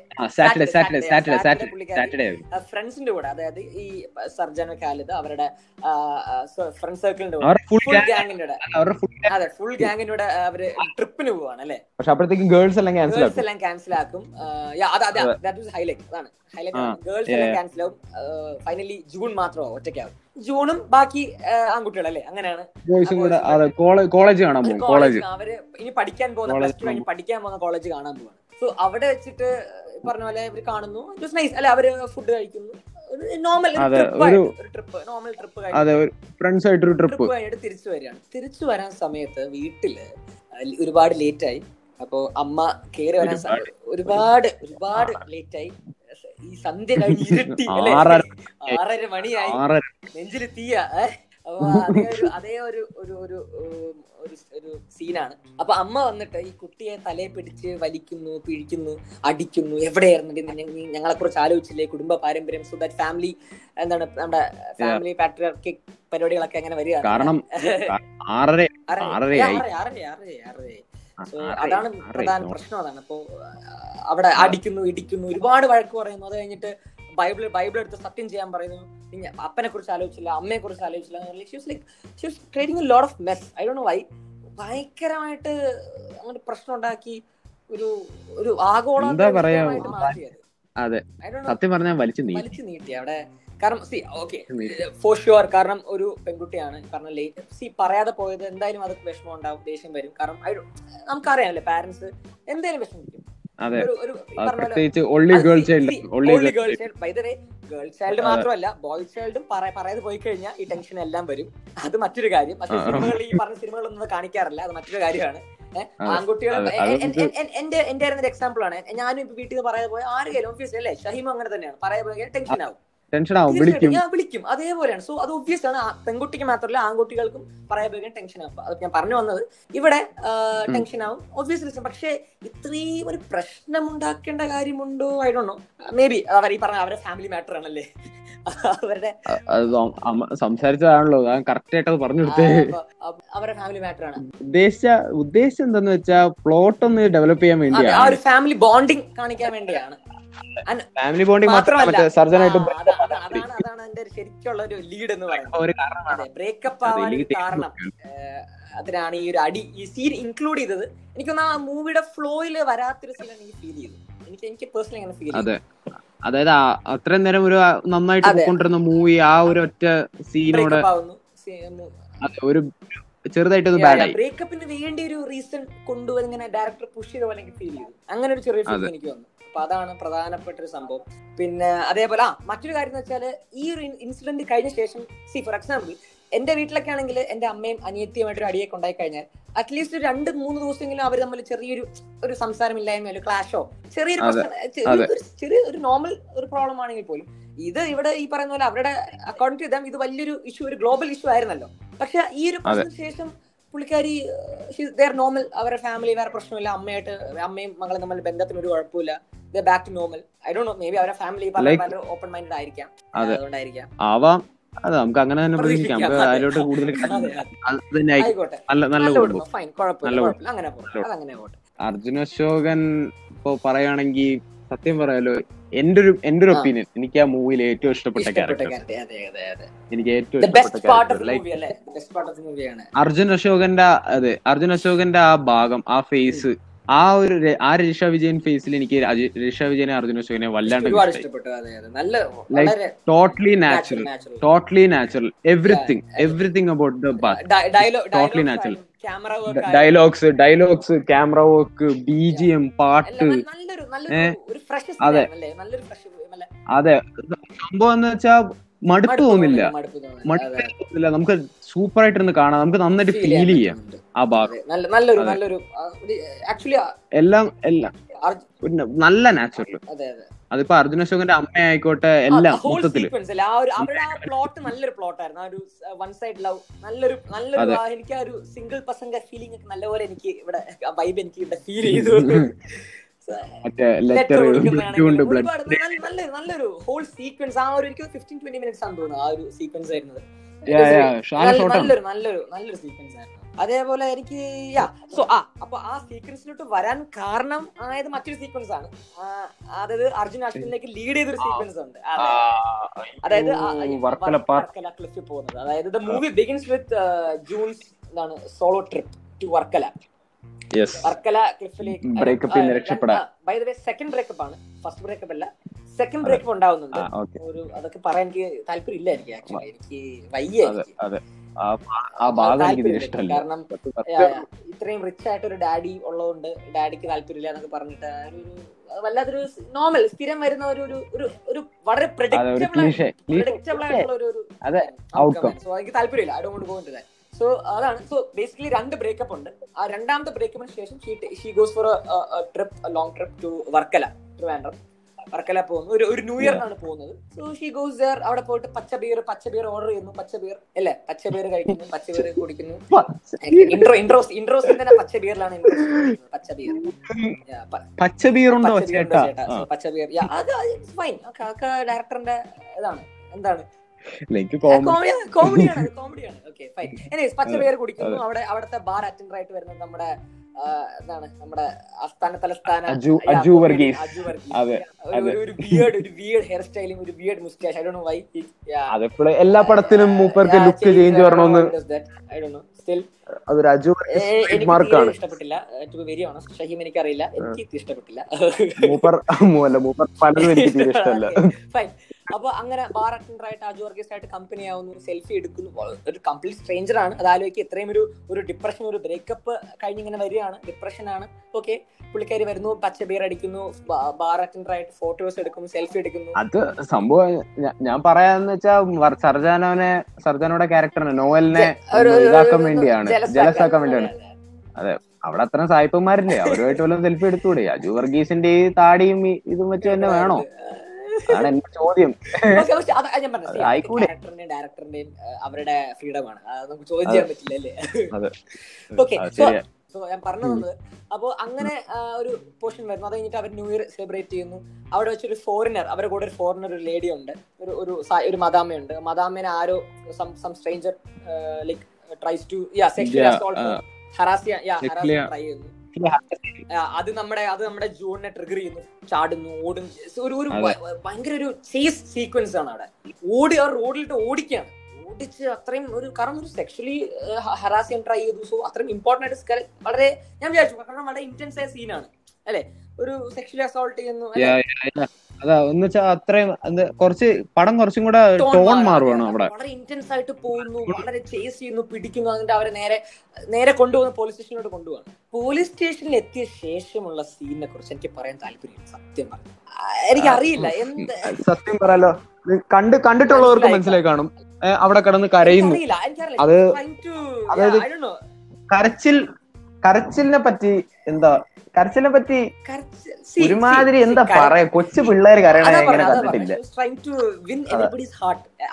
ഫ്രണ്ട്സിന്റെ കൂടെ അതായത് ഈ സർജന കാലിത് അവരുടെ ഫ്രണ്ട് സർക്കിളിന്റെ അതെ ഫുൾ ഗ്യാങ്ങിന്റെ കൂടെ അവർ ട്രിപ്പിന് പോവാണ് അല്ലേ? പക്ഷെ അപ്പോഴത്തേക്കും ഗേൾസ് എല്ലാം ക്യാൻസൽ ഗേൾസ് എല്ലാം ക്യാൻസൽ ആക്കും. ഹൈലൈറ്റ് അതാണ്. ഹൈലൈറ്റ് ഗേൾസ് എല്ലാം ക്യാൻസൽ ആവും. ഫൈനലി ജൂൺ മാത്രമാവും ഒറ്റയ്ക്കാവും. ജൂണും ബാക്കി ആൺകുട്ടികളല്ലേ? അങ്ങനെയാണ്. കോളേജ് കാണാൻ പോകും കോളേജ് അവർ ഇനി പഠിക്കാൻ പോകുന്ന പ്ലസ് ടു കഴിഞ്ഞ് പഠിക്കാൻ പോകുന്ന കോളേജ് കാണാൻ പോവാണ്. സോ അവിടെ വെച്ചിട്ട് പറഞ്ഞ പോലെ ഇവർ കാണുന്നു. നൈസ് അല്ലെ അവർ ഫുഡ് കഴിക്കുന്നു. Normal trip normal trip friends ആയിട്ട് ഒരു ട്രിപ്പ് കഴിഞ്ഞിട്ട് തിരിച്ചു വരികയാണ്. തിരിച്ചു വരാൻ സമയത്ത് വീട്ടിൽ ഒരുപാട് ലേറ്റ് ആയി. അപ്പോ അമ്മ കേറി വരാൻ ഒരുപാട്. ഒരുപാട് ലേറ്റ് ആയി. ഈ സന്ധ്യ കഴിഞ്ഞിട്ട് ഇരുട്ടി ആറര മണിയായി. നെഞ്ചിൽ തീയ അപ്പൊ അതേ ഒരു അതേ ഒരു ഒരു ഒരു ഒരു സീനാണ്. അപ്പൊ അമ്മ വന്നിട്ട് ഈ കുട്ടിയെ തലയെ പിടിച്ച് വലിക്കുന്നു പിഴിക്കുന്നു അടിക്കുന്നു എവിടെയായിരുന്നു? ഞങ്ങളെ കുറിച്ച് ആലോചിച്ചില്ലേ? കുടുംബ പാരമ്പര്യം സോ ദാറ്റ് ഫാമിലി എന്താണ് നമ്മുടെ ഫാമിലി പാട്രിയാർക്കിക് പരിപാടികളൊക്കെ അങ്ങനെ വരിക കാരണം അതാണ് പ്രധാന പ്രശ്നം അതാണ്. അപ്പോ അവിടെ അടിക്കുന്നു ഇടിക്കുന്നു ഒരുപാട് വഴക്ക് പറയുന്നു. അത് കഴിഞ്ഞിട്ട് ബൈബിൾ ബൈബിൾ എടുത്ത് സത്യം ചെയ്യാൻ പറയുന്നു. അപ്പനെ കുറിച്ച് ആലോചിച്ചില്ല അമ്മയെ കുറിച്ച് ആലോചിച്ചില്ല lot of mess I Dr why ഭയങ്കരമായിട്ട് അങ്ങനെ പ്രശ്നം ഉണ്ടാക്കി ഒരു ഒരു ആഗോള അതെ. സത്യം പറഞ്ഞാൽ വലിച്ചു വലിച്ചു നീട്ടി അവിടെ. കാരണം സി ഓക്കെ ഫോർ ഷുവർ കാരണം ഒരു പെൺകുട്ടിയാണ്. കാരണം ലേറ്റ് സി പറയാതെ പോയത് എന്തായാലും അത് വിഷമം ഉണ്ടാവും ദേഷ്യം വരും. കാരണം നമുക്കറിയാമല്ലേ പാരന്റ്സ് എന്തായാലും വിഷമിക്കും. ഗേൾ ചൈൽഡ് മാത്രമല്ല ബോയ് ചൈൽഡും പറയാതെ പോയി കഴിഞ്ഞാൽ ഈ ടെൻഷൻ എല്ലാം വരും. അത് മറ്റൊരു കാര്യം. പക്ഷെ സിനിമകൾ ഈ പറഞ്ഞ സിനിമകളൊന്നും കാണിക്കാറില്ല. അത് മറ്റൊരു കാര്യമാണ്. ആൺകുട്ടികൾ എന്റെ എന്റെ ഒരു എക്സാമ്പിൾ ആണ്. ഞാനും ഇപ്പൊ വീട്ടിൽ നിന്ന് പറയാതെ പോയ ആരെങ്കിലും ഓഫീസിലല്ലേ ഷഹീം അങ്ങനെ തന്നെയാണ്. പറയാതെ പോയാൽ ടെൻഷൻ ആവും ടെൻഷൻ ആവും വിളിക്കും. വിളിക്കും. അതേപോലെയാണ്. സോ അത് ഒബ്വിയസ് ആണ്. പെൺകുട്ടിക്ക് മാത്രമല്ല ആൺകുട്ടികൾക്കും പറയാൻ ടെൻഷൻ ആവും. അത് ഞാൻ പറഞ്ഞു വന്നത്. ഇവിടെ ടെൻഷൻ ആവും. ഒബ്വിയസ്ലി പക്ഷേ ഇത്രയും ഒരു പ്രശ്നം ഉണ്ടാക്കേണ്ട കാര്യമുണ്ടോ? I Dr know may be അവർ ഈ പറഞ്ഞ അവരുടെ ഫാമിലി മാറ്റർ ആണല്ലേ? അവരുടെ സംസാരിച്ചതാണല്ലോ. ഞാൻ കറക്റ്റ് ആയിട്ട് അത് പറഞ്ഞു കൊടുത്തേ. അവരുടെ ഫാമിലി മാറ്റർ ആണ്. ഉദ്ദേശിച്ച ഉദ്ദേശം എന്താന്ന് വെച്ചാൽ പ്ലോട്ട് ഒന്ന് ഡെവലപ്പ് ചെയ്യാൻ വേണ്ടിയാണ് ആ ഒരു ഫാമിലി ബോണ്ടിങ് കാണിക്കാൻ വേണ്ടിയാണ്. ഫാമിലി ബോണ്ടിങ് മാത്രമല്ല. സർജനായിട്ട് അതാണ് അതാണ് എന്റെ ശരിക്കുള്ള ഒരു ലീഡ് എന്ന് പറയുന്നത്. ബ്രേക്കപ്പ് ആവാൻ കാരണം അതിനാണ് ഈ ഒരു അടി ഈ സീൻ ഇൻക്ലൂഡ് ചെയ്തത്. എനിക്കൊന്ന് ആ മൂവിയുടെ ഫ്ലോയിൽ വരാത്തൊരു സീൻ എനിക്ക് ഫീൽ ചെയ്തു എനിക്ക് എനിക്ക് പേഴ്സണലി അങ്ങനെ ഫീൽ ചെയ്തു. അതായത് അത്രയും നേരം ഒരു നന്നായിട്ട് കൊണ്ടിരുന്ന മൂവി ആ ഒരു ഒറ്റ സീനോട് ഒരു ചെറുതായിട്ട് ബാഡായി ബ്രേക്കപ്പിന് വേണ്ടി ഒരു റീസൺ കൊണ്ടുവന്നിങ്ങനെ ഡയറക്ടർ പുഷ് ചെയ്ത പോലെ എനിക്ക് ഫീൽ ചെയ്തു. അങ്ങനെ ഒരു ചെറിയ ഫീൽ എനിക്ക് വന്നു. അപ്പൊ അതാണ് പ്രധാനപ്പെട്ട ഒരു സംഭവം. പിന്നെ അതേപോലെ ആ മറ്റൊരു കാര്യം എന്ന് വെച്ചാൽ ഈ ഒരു ഇൻസിഡന്റ് കഴിഞ്ഞ ശേഷം സി ഫോർ എക്സാമ്പിൾ എന്റെ വീട്ടിലൊക്കെ ആണെങ്കിൽ എന്റെ അമ്മയും അനിയത്തിയുമായിട്ട് ഒരു അടിയൊക്കെ ഉണ്ടായി കഴിഞ്ഞാൽ അറ്റ്ലീസ്റ്റ് രണ്ട് മൂന്ന് ദിവസമെങ്കിലും അവർ തമ്മിൽ ചെറിയൊരു ഒരു സംസാരമില്ലായ്മയോ ഒരു ക്ലാഷോ ചെറിയൊരു പ്രശ്നം ചെറിയ ഒരു നോർമൽ ഒരു പ്രോബ്ലം ആണെങ്കിൽ പോലും ഇത് ഇവിടെ ഈ പറയുന്ന പോലെ അവരുടെ അക്കൗണ്ട് ടു ഇത് വലിയൊരു ഇഷ്യൂ ഒരു ഗ്ലോബൽ ഇഷ്യൂ ആയിരുന്നല്ലോ. പക്ഷെ ഈ ഒരു പ്രശ്നത്തിന് ശേഷം പുള്ളിക്കാരി ദർ നോർമൽ അവരുടെ ഫാമിലി വേറെ പ്രശ്നമില്ല. അമ്മയായിട്ട് അമ്മയും മകളും തമ്മിൽ ബന്ധത്തിന് ഒരു കുഴപ്പമില്ല back to normal I Dr may be അവരുടെ ഫാമിലി ഓപ്പൺ മൈൻഡഡ് ആയിരിക്കാം. അതുകൊണ്ടായിരിക്കാം. ആവാം. അതെ നമുക്ക് അങ്ങനെ തന്നെ പ്രതീക്ഷിക്കാം. അതിലോട്ട് കൂടുതൽ നല്ല നല്ല അർജുന അശോകൻ ഇപ്പൊ പറയുകയാണെങ്കിൽ സത്യം പറയാലോ എന്റെ ഒരു എന്റെ ഒരു ഒപ്പീനിയൻ എനിക്ക് ആ മൂവിയിൽ ഏറ്റവും ഇഷ്ടപ്പെട്ട ക്യാരക്ടർ എനിക്ക് ഏറ്റവും ഇഷ്ടപ്പെട്ട അർജുൻ അശോകന്റെ അതെ അർജുൻ അശോകന്റെ ആ ഭാഗം ആ ഫേസ് ആ ഒരു ആ രജിഷ വിജയൻ ഫേസിൽ എനിക്ക് രജിഷ വിജയനെ അർജുന അശോകനെ വല്ലാണ്ട് totally natural totally natural everything everything about the totally natural dialogues dialogues camera work B G M പാട്ട് അതെ. അതെ. സംഭവം എന്ന് വെച്ചാൽ മടുപ്പ് തോന്നില്ല മടുപ്പ് തോന്നില്ല. നമുക്ക് സൂപ്പർ ആയിട്ട് ഇരുന്ന് കാണാം. നമുക്ക് നന്നായിട്ട് ഫീൽ ചെയ്യാം ആ ഭാഗം. എല്ലാം എല്ലാം. നല്ല നാച്ചുറൽ അതിപ്പോ അർജുന അശോകന്റെ അമ്മ ആയിക്കോട്ടെ എല്ലാം മൊത്തത്തിൽ. അവരുടെ ആ പ്ലോട്ട് നല്ലൊരു പ്ലോട്ടായിരുന്നു ആ ഒരു വൺ സൈഡ് ലവ് നല്ലൊരു നല്ലൊരു എനിക്ക് ആ ഒരു സിംഗിൾ പ്രസംഗ ഫീലിംഗ് ഒക്കെ നല്ലപോലെ എനിക്ക് ഇവിടെ വൈബ് എനിക്ക് ഇവിടെ ഫീൽ ചെയ്തു. നല്ലൊരു ഹോൾ സീക്വൻസ് ആ ഒരു എനിക്ക് ഫിഫ്റ്റീൻ ട്വന്റി മിനിറ്റ്സ് ആണ് തോന്നുന്നു ആ ഒരു സീക്വൻസ് ആയിരുന്നത്. നല്ലൊരു നല്ലൊരു നല്ലൊരു സീക്വൻസ് ആയിരുന്നു. അതേപോലെ എനിക്ക് യാ സോ ആ അപ്പൊ ആ സീക്വൻസിലോട്ട് വരാൻ കാരണം ആയത് മറ്റൊരു സീക്വൻസ് ആണ്. അതായത് അർജുൻ അർജുനിലേക്ക് ലീഡ് ചെയ്തൊരു സീക്വൻസ് ഉണ്ട്. അതായത് ക്ലിഫിൽ പോകുന്നത്. അതായത് the movie begins with June's എന്താണ് solo trip to Varkala. Varkala ക്ലിഫിലേക്ക് by the way second breakup ആണ്. ഫസ്റ്റ് ബ്രേക്കപ്പ് അല്ല. സെക്കൻഡ് ബ്രേക്കപ്പ് ഉണ്ടാവുന്നുണ്ട്. ഒരു അതൊക്കെ പറയാൻ എനിക്ക് താല്പര്യം ഇല്ല എനിക്ക് ആക്ച്വലി എനിക്ക്. വയ്യ കാരണം ഇത്രയും റിച്ച് ആയിട്ട് ഒരു ഡാഡി ഉള്ളതുകൊണ്ട് ഡാഡിക്ക് താല്പര്യമില്ല എന്നൊക്കെ പറഞ്ഞിട്ട് ഒരു വല്ലാത്തൊരു നോർമൽ സ്ഥിരം വരുന്ന ഒരു ഒരു ഒരു വളരെ പ്രഡിക്റ്റബിൾ പ്രഡിക്റ്റബിൾ ആയിട്ടുള്ള ഒരു സോ എനിക്ക് താല്പര്യമില്ല. I don't go into that so അതാണ്. സോ ബേസിക്കലി രണ്ട് ബ്രേക്കപ്പ് ഉണ്ട്. ആ രണ്ടാമത്തെ ബ്രേക്കപ്പിന് ശേഷം she goes for trip long trip to Varkala Trivandrum Varkala പോകുന്നു. ഒരു ഒരു ന്യൂ ഇയറിനാണ് പോകുന്നത്. സോ ഷീ ഗോസ് ദർ അവിടെ പോയിട്ട് പച്ച ബിയർ പച്ച ബിയർ ഓർഡർ ചെയ്യുന്നു. പച്ച ബിയർ അല്ലേ? പച്ച ബിയർ കഴിക്കുന്നു പച്ച ബിയർ കുടിക്കുന്നു. ഇൻട്രോ ഇൻട്രോസ് ഇൻട്രോസ് തന്നെ പച്ച ബിയറിലാണ് പച്ച ബിയർ പച്ച ബിയർ ഉണ്ടോ ചേട്ടാ? പച്ച ബിയർ അത് ഫൈൻ ഡയറക്ടറിന്റെ ഇതാണ്. എന്താണ്? കോമഡിയാണ് കോമഡിയാണ് ഓക്കെ ഫൈൻ പച്ച ബിയർ കുടിക്കുന്നു. അവിടെ അവിടുത്തെ ബാർ അറ്റൻഡർ ആയിട്ട് വരുന്നത് നമ്മുടെ എന്താണ് നമ്മുടെ ആസ്ഥാന തലസ്ഥാന ഒരു ബിയേഡ് ഒരു ബിയേഡ് ഹെയർ സ്റ്റൈലിംഗ് ഒരു beard moustache I Dr why അതെപ്പോഴും എല്ലാ പടത്തിലും മൂപ്പർക്ക് ലുക്ക് ചേഞ്ച് വരണമെന്ന് ഐ ഡോ സ്റ്റിൽ അതൊരു അജു മാർക്കാണ് ഇഷ്ടപ്പെട്ടില്ല. ടു വെരി ഓണസ്റ്റ് ഷഹീം എനിക്കറിയില്ല. എനിക്ക് ഇഷ്ടപ്പെട്ടില്ല. മൂപ്പർ മൂപ്പർ പലതും എനിക്ക് ഇഷ്ടമല്ല. ഫൈൻ അപ്പൊ അങ്ങനെ ബാർ അറ്റൻഡർ ആയിട്ട് അജു വർഗീസ് ആയിട്ട് കമ്പനി ആവുന്നു സെൽഫി എടുക്കുന്നു. ഒരു കംപ്ലീറ്റ് സ്ട്രേഞ്ചർ ആണ് അതാലോചിക്ക് ഇത്രയും ഒരു ഒരു ഡിപ്രഷൻ ഒരു ബ്രേക്കപ്പ് കഴിഞ്ഞ് ഇങ്ങനെ വരികയാണ്. ഡിപ്രഷൻ ആണ്. ഓക്കെ പുള്ളിക്കാരി വരുന്നു പച്ച ബിയർ അടിക്കുന്നു ബാർ അറ്റൻഡർ ആയിട്ട് ഫോട്ടോസ് എടുക്കുന്നു സെൽഫി എടുക്കുന്നു. അത് സംഭവം ഞാൻ പറയാന്ന് വെച്ചാൽ സർജാനോനെ സർജാനോടെ ക്യാരക്ടറിനെ നോവലിനെ ഇതാക്കാൻ വേണ്ടിയാണ്. ജലസാക്കാൻ വേണ്ടിയാണ്. അതെ അവിടെ അത്ര സായിപ്പന്മാരില്ലേ? അവരുമായിട്ട് വല്ലതും സെൽഫി എടുത്തുകൂടെ അജു വർഗീസിന്റെ ഈ താടിയും ഇതും വെച്ച് തന്നെ വേണോ? അതാണ് എന്റെ ചോദ്യം. ഡയറക്ടറിന്റെയും ഡയറക്ടറിന്റെയും അവരുടെ ഫ്രീഡം ആണ് നമുക്ക് ചോദ്യം ചെയ്യാൻ പറ്റില്ല അല്ലേ? ഓക്കെ സോ ഞാൻ പറഞ്ഞു തന്നത് അപ്പോൾ അങ്ങനെ ഒരു പോർഷൻ വരുന്നു. അത് കഴിഞ്ഞിട്ട് അവർ ന്യൂ ഇയർ സെലിബ്രേറ്റ് ചെയ്യുന്നു. അവിടെ വെച്ചൊരു ഫോറിനർ അവരുടെ കൂടെ ഒരു ഫോറിനർ ഒരു ലേഡി ഉണ്ട്. ഒരു ഒരു ഒരു മദാമയുണ്ട് മദാമേനെ ആരോ some stranger like tries to yeah sexual assault harass yeah harass try ചെയ്യുന്നു. അത് നമ്മുടെ അത് നമ്മുടെ ജൂണിനെ ട്രിഗർ ചെയ്യുന്നു. ചാടുന്നു ഓടും ഒരു ഒരു ഭയങ്കര ഒരു ചേസ് സീക്വൻസ് ആണ് അവിടെ. ഓടി ആ റോഡിലിട്ട് ഓടിക്കുകയാണ്. ഓടിച്ച് അത്രയും ഒരു കാരണം ഒരു സെക്ഷലി ഹറാസ് ചെയ്യാൻ ട്രൈ ചെയ്തു. സോ അത്രയും ഇമ്പോർട്ടന്റ് ആയിട്ട് വളരെ ഞാൻ വിചാരിച്ചു കാരണം വളരെ ഇന്റൻസ് ആയ സീനാണ് അല്ലെ? ഒരു സെക്ഷലി അസോൾട്ട് ചെയ്യുന്നു അതാ എന്ന് വെച്ചാൽ അത്രയും എന്ത് കുറച്ച് പടം കുറച്ചും കൂടെ ടോൺ മാറുവാണ് അവിടെ. വളരെ ഇന്റൻസ് ആയിട്ട് പോകുന്നു വളരെ ചേസ് ചെയ്യുന്നു പിടിക്കുന്നു അതിന്റെ അവരെ നേരെ നേരെ കൊണ്ടുപോകുന്ന പോലീസ് സ്റ്റേഷനിലോട്ട് കൊണ്ടുപോകാണ് പോലീസ് സ്റ്റേഷനിൽ എത്തിയ ശേഷമുള്ള സീനിനെ കുറിച്ച് എനിക്ക് പറയാൻ താല്പര്യമില്ല സത്യം പറഞ്ഞു. എനിക്ക് അറിയില്ല എന്ത്? സത്യം പറയാലോ കണ്ട് കണ്ടിട്ടുള്ളവർക്ക് മനസ്സിലായി കാണും. അവിടെ കിടന്ന് കരയുന്നു. അത് അതായത് കരച്ചിൽ കരച്ചിലിനെ പറ്റി എന്താ? കരച്ചിലിനെ പറ്റി ഒരുമാതിരി എന്താ പറയാ? കൊച്ചു പിള്ളേർ കരയണ എങ്ങനെ കണ്ടിട്ടില്ല.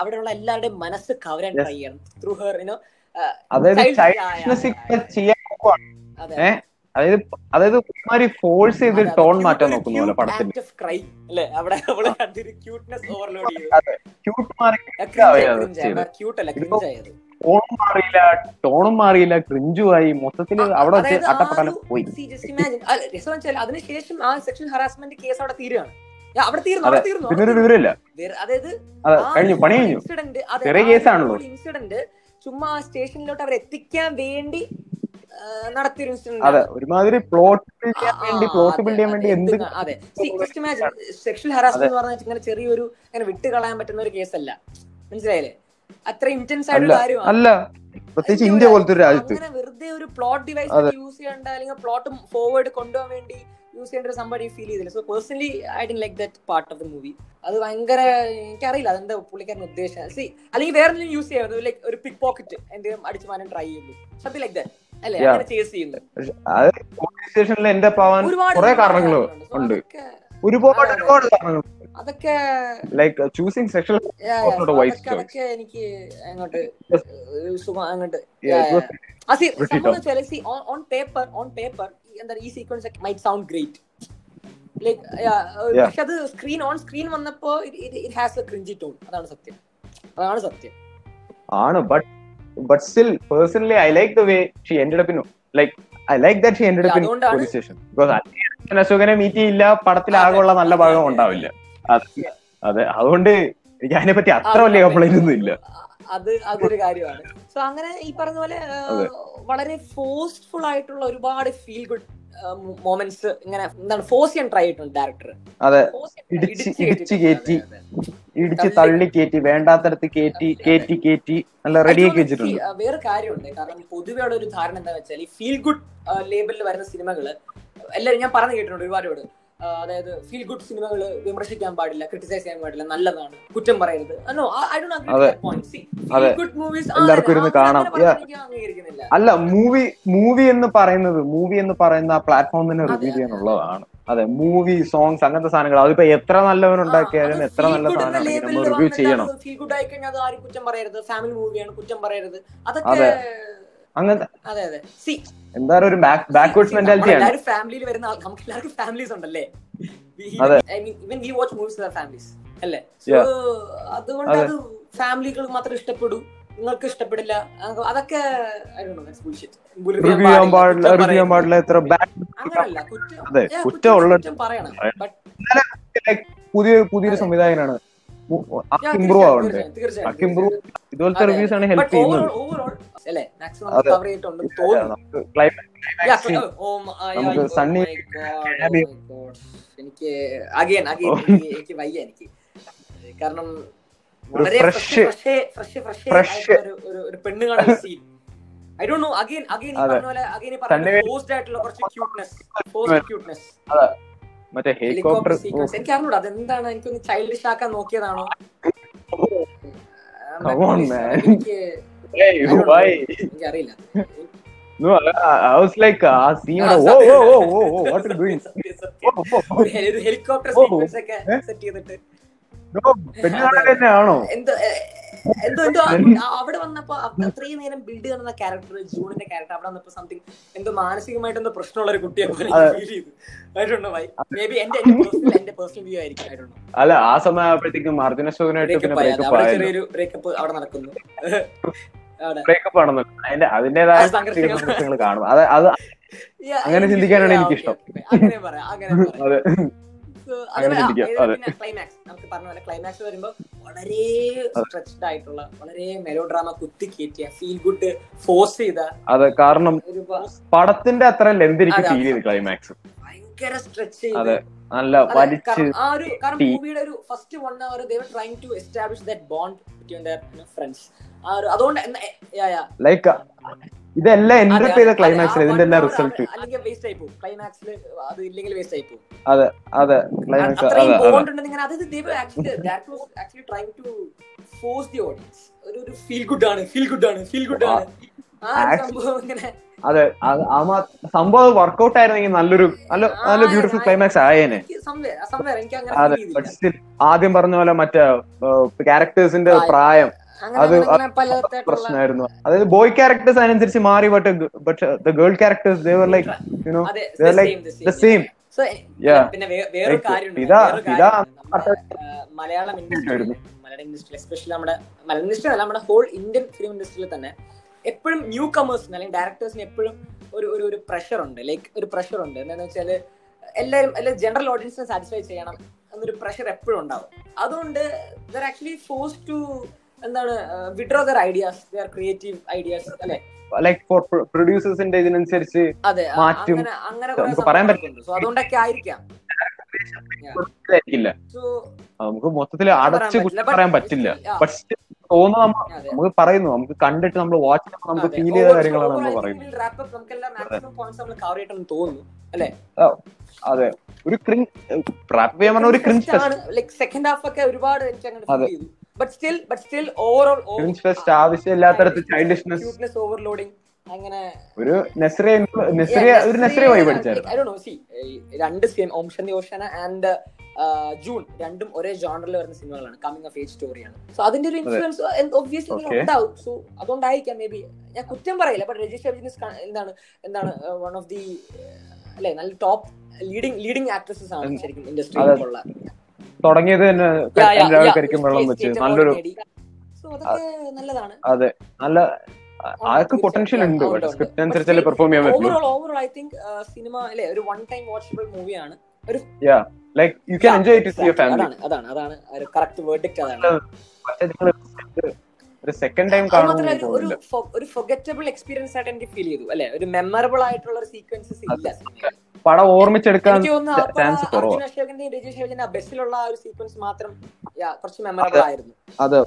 അവിടെയുള്ള എല്ലാവരുടെയും മനസ്സ് കവരാൻ Yes. ട്രൈ ചെയ്യണം. ത്രൂ ഹെർ യുനോ അതായത് ചെയ്യാൻ അതായത് അതായത് ഒരുമാതിരി ഫോഴ്സ് ചെയ്ത്. ടോൺ മാറ്റാൻ നോക്കുന്നു പോലെ പടത്തിൽ ക്യൂട്ട് മാറി ക്യൂട്ട് അല്ല ടോണും മാറിയില്ല ടോണും മാറിയില്ല ക്രിഞ്ചുമായി മൊത്തത്തിൽ അവിടെ വെച്ച് അട്ടപ്പട്ടലം പോയി. അതിനുശേഷം ആ സെക്ഷൽ ഹറാസ്മെന്റ് കേസ് അവിടെ തീരുകയാണ്. Yeah, അവിടെ തീർന്നു അവിടെ തീർന്നു. പിന്നെ വിവരമില്ല. അതായത് അതെ കഴിഞ്ഞു പണി കഴിഞ്ഞു. ചെറിയ കേസാണല്ലോ. ഇൻസിഡന്റ് ചുമ്മാ സ്റ്റേഷനിലോട്ട് അവർ എത്തിക്കാൻ വേണ്ടി അതെ ഒരുമാതിരി പ്ലോട്ട് ബിൽഡ് ചെയ്യാൻ വേണ്ടി പ്ലോട്ട് ബിൽഡ് ചെയ്യാൻ വേണ്ടി എന്ത് അതെ. സെക്ഷൽ ഹറാസ്മെന്റ് പറഞ്ഞാൽ ഇങ്ങനെ ചെറിയൊരു ഇങ്ങനെ വിട്ട് കളയാൻ പറ്റുന്ന ഒരു കേസല്ല മനസ്സിലായില്ലേ? അത്ര ഇന്റൻസ് ആയിട്ടുള്ള കാര്യമാണ്. പ്രത്യേകിച്ച് ഇന്ത്യ പോലത്തെ ഒരു രാജ്യത്ത്. വെറുതെ ഒരു പ്ലോട്ട് ഡിവൈസ് യൂസ് ചെയ്യേണ്ട അല്ലെങ്കിൽ പ്ലോട്ട് ഫോർവേഡ് കൊണ്ടുപോകാൻ വേണ്ടി യൂസ് ചെയ്യേണ്ട ഒരു സംഭവം ഫീൽ ചെയ്തില്ല. So personally I didn't like that part of the movie അത് ഭയങ്കര എനിക്കറിയില്ല അതെന്താ പുള്ളിക്കാരൻ ഉദ്ദേശം? സി അല്ലെങ്കിൽ വേറെ എന്തെങ്കിലും യൂസ് ചെയ്യാം ലൈക്ക് ഒരു പിക് പോക്കറ്റ് എന്തെങ്കിലും അടിച്ചു മാറ്റാൻ ട്രൈ ചെയ്യുന്നു. സംതിങ് ലൈക്ക് ദാറ്റ് അല്ലേ? അങ്ങനെ ചേസ് ചെയ്യുന്നു. അത് പോലീസ് സ്റ്റേഷനിൽ എന്റെ പാവാൻ ഒരുപാട് ഒരുപാട് കാരണങ്ങൾ ഉണ്ട്. ഒരുപാട് ഒരുപാട് കാരണങ്ങൾ അതൊക്കെ ലൈക്ക് ചൂസിങ് സെക്ഷൽ അതൊക്കെ എനിക്ക് അങ്ങോട്ട് അങ്ങോട്ട്. ഓൺ പേപ്പർ ഓൺ പേപ്പർ എന്താ ഈ sequence might sound great like. പക്ഷെ അത് സ്ക്രീൻ ഓൺ സ്ക്രീൻ വന്നപ്പോ it has a cringy tone അതാണ് സത്യം. അതാണ് സത്യം. ആണ് but but still personally I like the way she ended up in like I like that she ended up in police station because അശോകനെ meet ചെയ്യില്ല പടത്തിൽ ആകെയുള്ള നല്ല ഭാഗം ഉണ്ടാവില്ല. അതെ അതെ അതുകൊണ്ട് എനിക്ക് അതിനെ പറ്റി അത്ര വലിയ കംപ്ലൈന്റ് ഒന്നും ഇല്ല അത് അതൊരു കാര്യമാണ്. സോ അങ്ങനെ ഈ പറഞ്ഞ പോലെ വളരെ ഫോഴ്സ്ഫുൾ ആയിട്ടുള്ള ഒരുപാട് ഫീൽ ഗുഡ് മോമെന്റ്സ് ഇങ്ങനെ എന്താണ് ഫോഴ്സ് ചെയ്യാൻ ട്രൈ ചെയ്തിട്ടുണ്ട് ഡയറക്ടർ അതെ. ഇടിച്ച് ഇടിച്ച് കയറ്റി ഇടിച്ച് തള്ളി കയറ്റി വേണ്ടാത്തടത്ത് കയറ്റി കയറ്റി കയറ്റി നല്ല റെഡിയാക്കി വെച്ചിട്ടുണ്ട്. വേറെ കാര്യമുണ്ട്. കാരണം പൊതുവെ ഉള്ള ഒരു ധാരണ എന്താ വെച്ചാൽ ഈ ഫീൽ ഗുഡ് ലേബലിൽ വരുന്ന സിനിമകൾ എല്ലാവരും ഞാൻ പറഞ്ഞു കേട്ടിട്ടുണ്ട് ഒരുപാട് അതായത് ഫീൽ ഗുഡ് സിനിമകൾ വിമർശിക്കാൻ പാടില്ല ക്രിട്ടിസൈസ് ചെയ്യാൻ പാടില്ല നല്ലതാണ്. കുറ്റം പറയരുത്. എല്ലാവർക്കും ഇരുന്ന് കാണാം. അല്ല മൂവി മൂവി എന്ന് പറയുന്നത് മൂവി എന്ന് പറയുന്ന ആ പ്ലാറ്റ്ഫോം തന്നെ റിവ്യൂ. ചെയ്യാനുള്ളതാണ് അതെ. മൂവി സോങ്സ് അങ്ങനത്തെ സാധനങ്ങൾ അതിപ്പോ എത്ര നല്ലവൻ ഉണ്ടാക്കിയാലും എത്ര നല്ല സാധനം നമ്മൾ റിവ്യൂ ചെയ്യണം. ഫീൽ ഗുഡ് ആയി കഴിഞ്ഞാൽ ആരും കുറ്റം പറയരുത്. ഫാമിലി മൂവിയാണ് കുറ്റം പറയരുത്. അതൊക്കെ അതെ. അങ്ങനത്തെ അതെ അതെ. സി എന്താ ഒരു ബാക്ക്വേർഡ്സ് മെന്റാലിറ്റി ആണ്. ഫാമിലിയിൽ വരുന്ന നമുക്ക് എല്ലാവർക്കും ഫാമിലീസ് ഉണ്ടല്ലേ. Even we watch movies families അല്ലേ? സോ അതുകൊണ്ട് അതെ. ഫാമിലികൾ മാത്രം ഇഷ്ടപ്പെടൂ നിങ്ങൾക്ക് ഇഷ്ടപ്പെടില്ല അതൊക്കെ പുതിയ പുതിയൊരു സംവിധായകനാണ്. ഇമ്പ്രൂവ് ആവണ്ടേ? ഇമ്പ്രൂവ് ഇതുപോലത്തെ. റിവ്യൂസ് ആണ് ഹെൽപ്പ് ചെയ്യുന്നത്. നമുക്ക് cl- oh oh Sunny oh എനിക്ക് അഗൈൻ അഗൈൻ എനിക്ക് വയ്യ എനിക്ക്. കാരണം വളരെ ഫ്രഷ് ഫ്രഷ് ഫ്രഷ് ഒരു പെണ്ണ് കാണുന്ന scene I Dr know again again ഈ. പറഞ്ഞ പോലെ അഗൈൻ ഈ പറഞ്ഞ സണ്ണി- പോസ്റ്റ് ആയിട്ടുള്ള കുറച്ച് ക്യൂട്ട്നെസ് ക്യൂട്ട്നെസ് മറ്റേ ഹെലികോപ്റ്റർ സീക്വൻസ് എനിക്ക് അറിഞ്ഞൂടാ. അതെന്താണ്? എനിക്കൊന്ന് ചൈൽഡിഷ് ആക്കാൻ നോക്കിയതാണോ? എനിക്കറിയില്ല. No, I, I was like, scene ആ, ഓ ഓ സത്യം. ഓ ഓ ഓ what are you doing? Helicopter sequence ഒക്കെ സെറ്റ് ചെയ്തിട്ട്. തന്നെയാണോ എന്തോ അവിടെ വന്നപ്പോ അത്രയും നേരം ബിൽഡ് ചെയ്യുന്ന ക്യാരക്ടർ ജൂണിന്റെ ക്യാരക്ടർ അവിടെ വന്നപ്പോ സംതിങ് എന്തോ മാനസികമായിട്ട് എന്തോ പ്രശ്നമുള്ള ഒരു കുട്ടിയെ പോലെ ഫീൽ ചെയ്തു. I Dr no why maybe എന്റെ എന്റെ പേഴ്സണൽ വ്യൂ ആയിരിക്കും അല്ല ആ സമയം ആയപ്പോഴത്തേക്കും അർജുന പിന്നെ ബ്രേക്കപ്പ് അവിടെ ചെറിയൊരു ബ്രേക്കപ്പ് അവിടെ നടക്കുന്നു. ബ്രേക്കപ്പ് ആണെന്ന് അതിന്റെ അതിന്റേതായ. സംഘർഷങ്ങൾ. കാണും. അത് അത് അങ്ങനെ എനിക്ക് ചിന്തിക്കാനാണ് എനിക്കിഷ്ടം. okay, okay. അങ്ങനെ പറയാം അങ്ങനെ അതെ. അങ്ങനെ. ക്ലൈമാക്സ് നമുക്ക് പറഞ്ഞ പോലെ ക്ലൈമാക്സ് വരുമ്പോ വളരെ സ്ട്രെച്ച്ഡ് ആയിട്ടുള്ള വളരെ മെലോ ഡ്രാമ കുത്തി കയറ്റിയ ഫീൽ ഗുഡ് ഫോഴ്സ് ചെയ്ത അതെ കാരണം പടത്തിന്റെ അത്ര ലെന്ത് എനിക്ക് ഫീൽ. ചെയ്ത് ക്ലൈമാക്സ് ഭയങ്കര സ്ട്രെച്ച്. ചെയ്ത്. നല്ല വലിച്ച് ആ ഒരു കാരണം മൂവിയുടെ ഒരു first one our they were trying to establish that bond between their friends ആ ഒരു അതുകൊണ്ട് ലൈക്ക് ഇതെല്ലാം എൻട്രി ചെയ്ത ക്ലൈമാക്സിൽ ഇതിന്റെ എല്ലാം റിസൾട്ട് അത് അതെ ക്ലൈമാക്സ് അതെ അതെ. സംഭവം വർക്ക്ഔട്ട് ആയിരുന്നെങ്കിൽ നല്ലൊരു നല്ല നല്ല ബ്യൂട്ടിഫുൾ ക്ലൈമാക്സ് ആയേനെ. അതെ ആദ്യം പറഞ്ഞ പോലെ മറ്റേ ക്യാരക്ടേഴ്സിന്റെ പ്രായം അത് പ്രശ്നമായിരുന്നു അതായത് ബോയ് ക്യാരക്ടേഴ്സ് അതിനനുസരിച്ച് മാറി but but the girl characters they were like you know they the same. So, Yeah. പിന്നെ വേറൊരു കാര്യമുണ്ട് Malayalam industry Malayalam industry especially നമ്മുടെ മലയാളം ഇൻഡസ്ട്രി അല്ല നമ്മുടെ ഹോൾ ഇന്ത്യൻ ഫിലിം ഇൻഡസ്ട്രിയിൽ തന്നെ എപ്പോഴും ന്യൂ കമേഴ്സിന് അല്ലെങ്കിൽ ഡയറക്ടേഴ്സിന് എപ്പോഴും ഒരു ഒരു ഒരു പ്രഷർ ഉണ്ട്. ലൈക്ക് ഒരു പ്രഷർ ഉണ്ട്. എന്താണെന്ന് വെച്ചാൽ എല്ലാവരും എല്ലാ ജനറൽ ഓഡിയൻസിനെ സാറ്റിസ്ഫൈ ചെയ്യണം എന്നൊരു പ്രഷർ എപ്പോഴും ഉണ്ടാവും. അതുകൊണ്ട് ദർ ആക്ച്വലി ഫോഴ്സ് ടു എന്താണ് withdraw their ideas their creative ideas അല്ലെ? ലൈക്ക് ഫോർ പ്രൊഡ്യൂസേഴ്സിന്റെ ഇതിനനുസരിച്ച് അതെ മാറ്റും. അങ്ങനെ അങ്ങനെ പറയാൻ പറ്റില്ല. സോ അതുകൊണ്ടൊക്കെ ആയിരിക്കാം. നമുക്ക് മൊത്തത്തിൽ അടച്ച് കുറ്റം പറയാൻ പറ്റില്ല. yeah. തോന്നുന്നു നമുക്ക് പറയുന്നു. നമുക്ക് കണ്ടിട്ട് നമ്മൾ വാച്ച് നമുക്ക് ഫീൽ ചെയ്ത കാര്യങ്ങളാണ് നമ്മൾ പറയുന്നത്. അതെ. ഒരു ക്രിഞ്ച് റാപ്പ് ചെയ്യാൻ പറഞ്ഞ ഒരു ക്രിഞ്ച് ലൈക് സെക്കൻഡ് ഹാഫ് ഒക്കെ ഒരുപാട് അതെ. But still but still overall fest ആവശ്യമില്ലാത്തടത്ത് childishness cuteness overloading അങ്ങനെ. ഒരു നെസറിയ നെസറിയ ഒരു നെസറിയ വൈ പഠിച്ചായിരുന്നു ഐ ഡോ നോ സി രണ്ട് സിനിമ ഓം ശാന്തി ഓഷാന ആൻഡ് ജൂൺ രണ്ടും ഒരേ ജോണറിൽ വരുന്ന സിനിമകളാണ് കമ്മിങ് ഓഫ് ഏജ് സ്റ്റോറിയാണ് സോ അതിന്റെ ഒരു ഇൻഫ്ലുവൻസ് ഒബ്വിയസ്ലി. ഉണ്ടാവും സോ അതുകൊണ്ടായിരിക്കാം മേ ബി ഞാൻ കുറ്റം പറയില്ല ബട്ട് രജിസ്റ്റർ എന്താണ് എന്താണ് വൺ ഓഫ് ദി അല്ലെ നല്ല ടോപ്പ് ലീഡിംഗ് ലീഡിംഗ് ആക്ട്രസസ് ആണ് ശരിക്കും ഇൻഡസ്ട്രിയിലുള്ള തുടങ്ങിയത് തന്നെ കരിക്കും വെള്ളം വെച്ച്. നല്ലൊരു അതെ. നല്ല ആൾക്ക് പൊട്ടൻഷ്യൽ ഉണ്ട്? സ്ക്രിപ്റ്റ് അനുസരിച്ചല്ലേ പെർഫോം ചെയ്യാൻ പറ്റുള്ളൂ സിനിമ അല്ലെ ഒരു വൺ ടൈം വാച്ചബിൾ മൂവിയാണ് you can enjoy your family അതാണ് അതാണ് ഒരു കറക്റ്റ് വേർഡിക്റ്റ് അതാണ്. പക്ഷെ നിങ്ങൾ ഒരു സെക്കൻഡ് ടൈം കാണുമ്പോൾ ഒരു- ഒരു ഫൊഗറ്റബിൾ എക്സ്പീരിയൻസ് ആയിട്ട് എനിക്ക് ഫീൽ ചെയ്തു അല്ലെ? ഒരു മെമ്മറബിൾ ആയിട്ടുള്ള ഒരു സീക്വൻസസ് ഇല്ല. പടം ഓർമ്മിച്ചെടുക്കാൻ ചാൻസ് കുറവാണ് ബസ്സിലുള്ള ആ ഒരു സീക്വൻസ് മാത്രം കുറച്ച് മെമ്മറബിൾ ആയിരുന്നു. അതെ.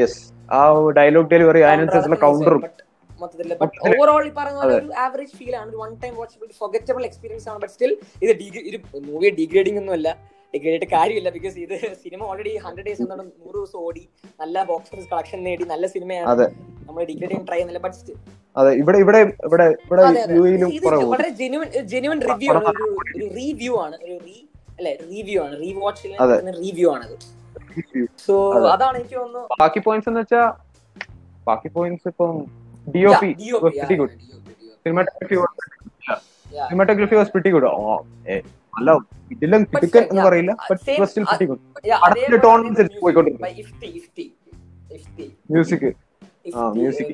യെസ് ആ ഡയലോഗ് ഡെലിവറി അതിനനുസരിച്ചുള്ള കൗണ്ടറും ഓവറോൾ പറഞ്ഞ പോലെ ഒരു ആവറേജ് ഫീൽ ആണ്. ഒരു one time watchable forgettable experience ആണ്. ബട്ട് സ്റ്റിൽ ഇത് ഡിഗ്രി മൂവി ഡിഗ്രേഡിംഗ് ഒന്നും അല്ല ഡിഗ്രേഡ് കാര്യമില്ല ബിക്കോസ് ഇത് സിനിമ ഓൾറെഡി ഹൺഡ്രഡ് ഡേയ്സ് എന്താണ് നൂറ് ദിവസം ഓടി. നല്ല ബോക്സ് ഓഫീസ് കളക്ഷൻ നേടി നല്ല സിനിമയാണ് അതെ. നമ്മൾ ഡിഗ്രേഡ് ചെയ്യാൻ ട്രൈ ചെയ്യുന്നില്ല ബട്ട് അതെ ഇവിടെ ഇവിടെ ഇവിടെ ഇവിടെ വളരെ ജെനുവൻ ജെനുവൻ റിവ്യൂ ആണ് ഒരു റിവ്യൂ ആണ് ഒരു റീ അല്ലെ റിവ്യൂ ആണ് റീ വാച്ചിൽ റിവ്യൂ ആണ് അത്. സോ അതാണ് എനിക്ക് തോന്നുന്നു. ബാക്കി പോയിന്റ്സ് എന്ന് വെച്ചാ ബാക്കി പോയിന്റ്സ് ഇപ്പം D O P good. Cinematography. Cinematography was pretty good നല്ല ഇതിലും കിടുക്കൻ എന്ന് പറയില്ല മ്യൂസിക് ആ, മ്യൂസിക്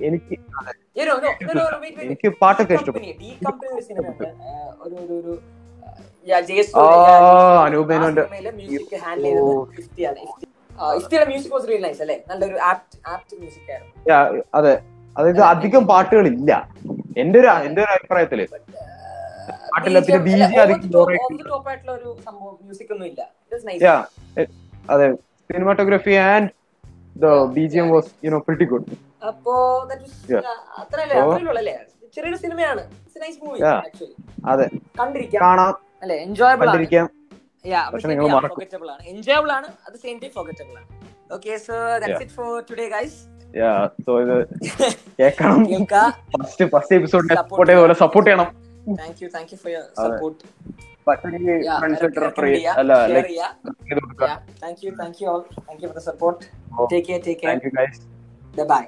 എനിക്ക്. എനിക്ക് പാട്ടൊക്കെ ഇഷ്ടപ്പെട്ടു. ചെയ്തത് മ്യൂസിക് അല്ലേ? Yeah, അതെ. അതായത് അധികം പാട്ടുകളില്ല. എന്റെ ഒരു എന്റെ ഒരു അഭിപ്രായത്തിൽ. പാട്ടില്ല, പിന്നെ അധികം അതെ. Cinematography and the B G M was you know pretty good അപ്പോ ചെറിയൊരു സിനിമയാണ്. അതെ. കാണാം. അല്ലെ? എൻജോയബിൾ ആണ്. കണ്ടിരിക്കാം. പക്ഷെ നിങ്ങൾ ആണ്. എൻജോയബിൾ ആണ് അത് same time ആണ്. Okay so that's it for today guys കേൾക്കണം കേൾക്കാ ഫസ്റ്റ് ഫസ്റ്റ് എപ്പിസോഡിനെ സപ്പോർട്ട് ചെയ്ത സപ്പോർട്ട് ചെയ്യണം thank you thank you for your. Support thank you, thank you all. Thank you for the support. Oh. Take care, take care. Thank you guys Bye bye.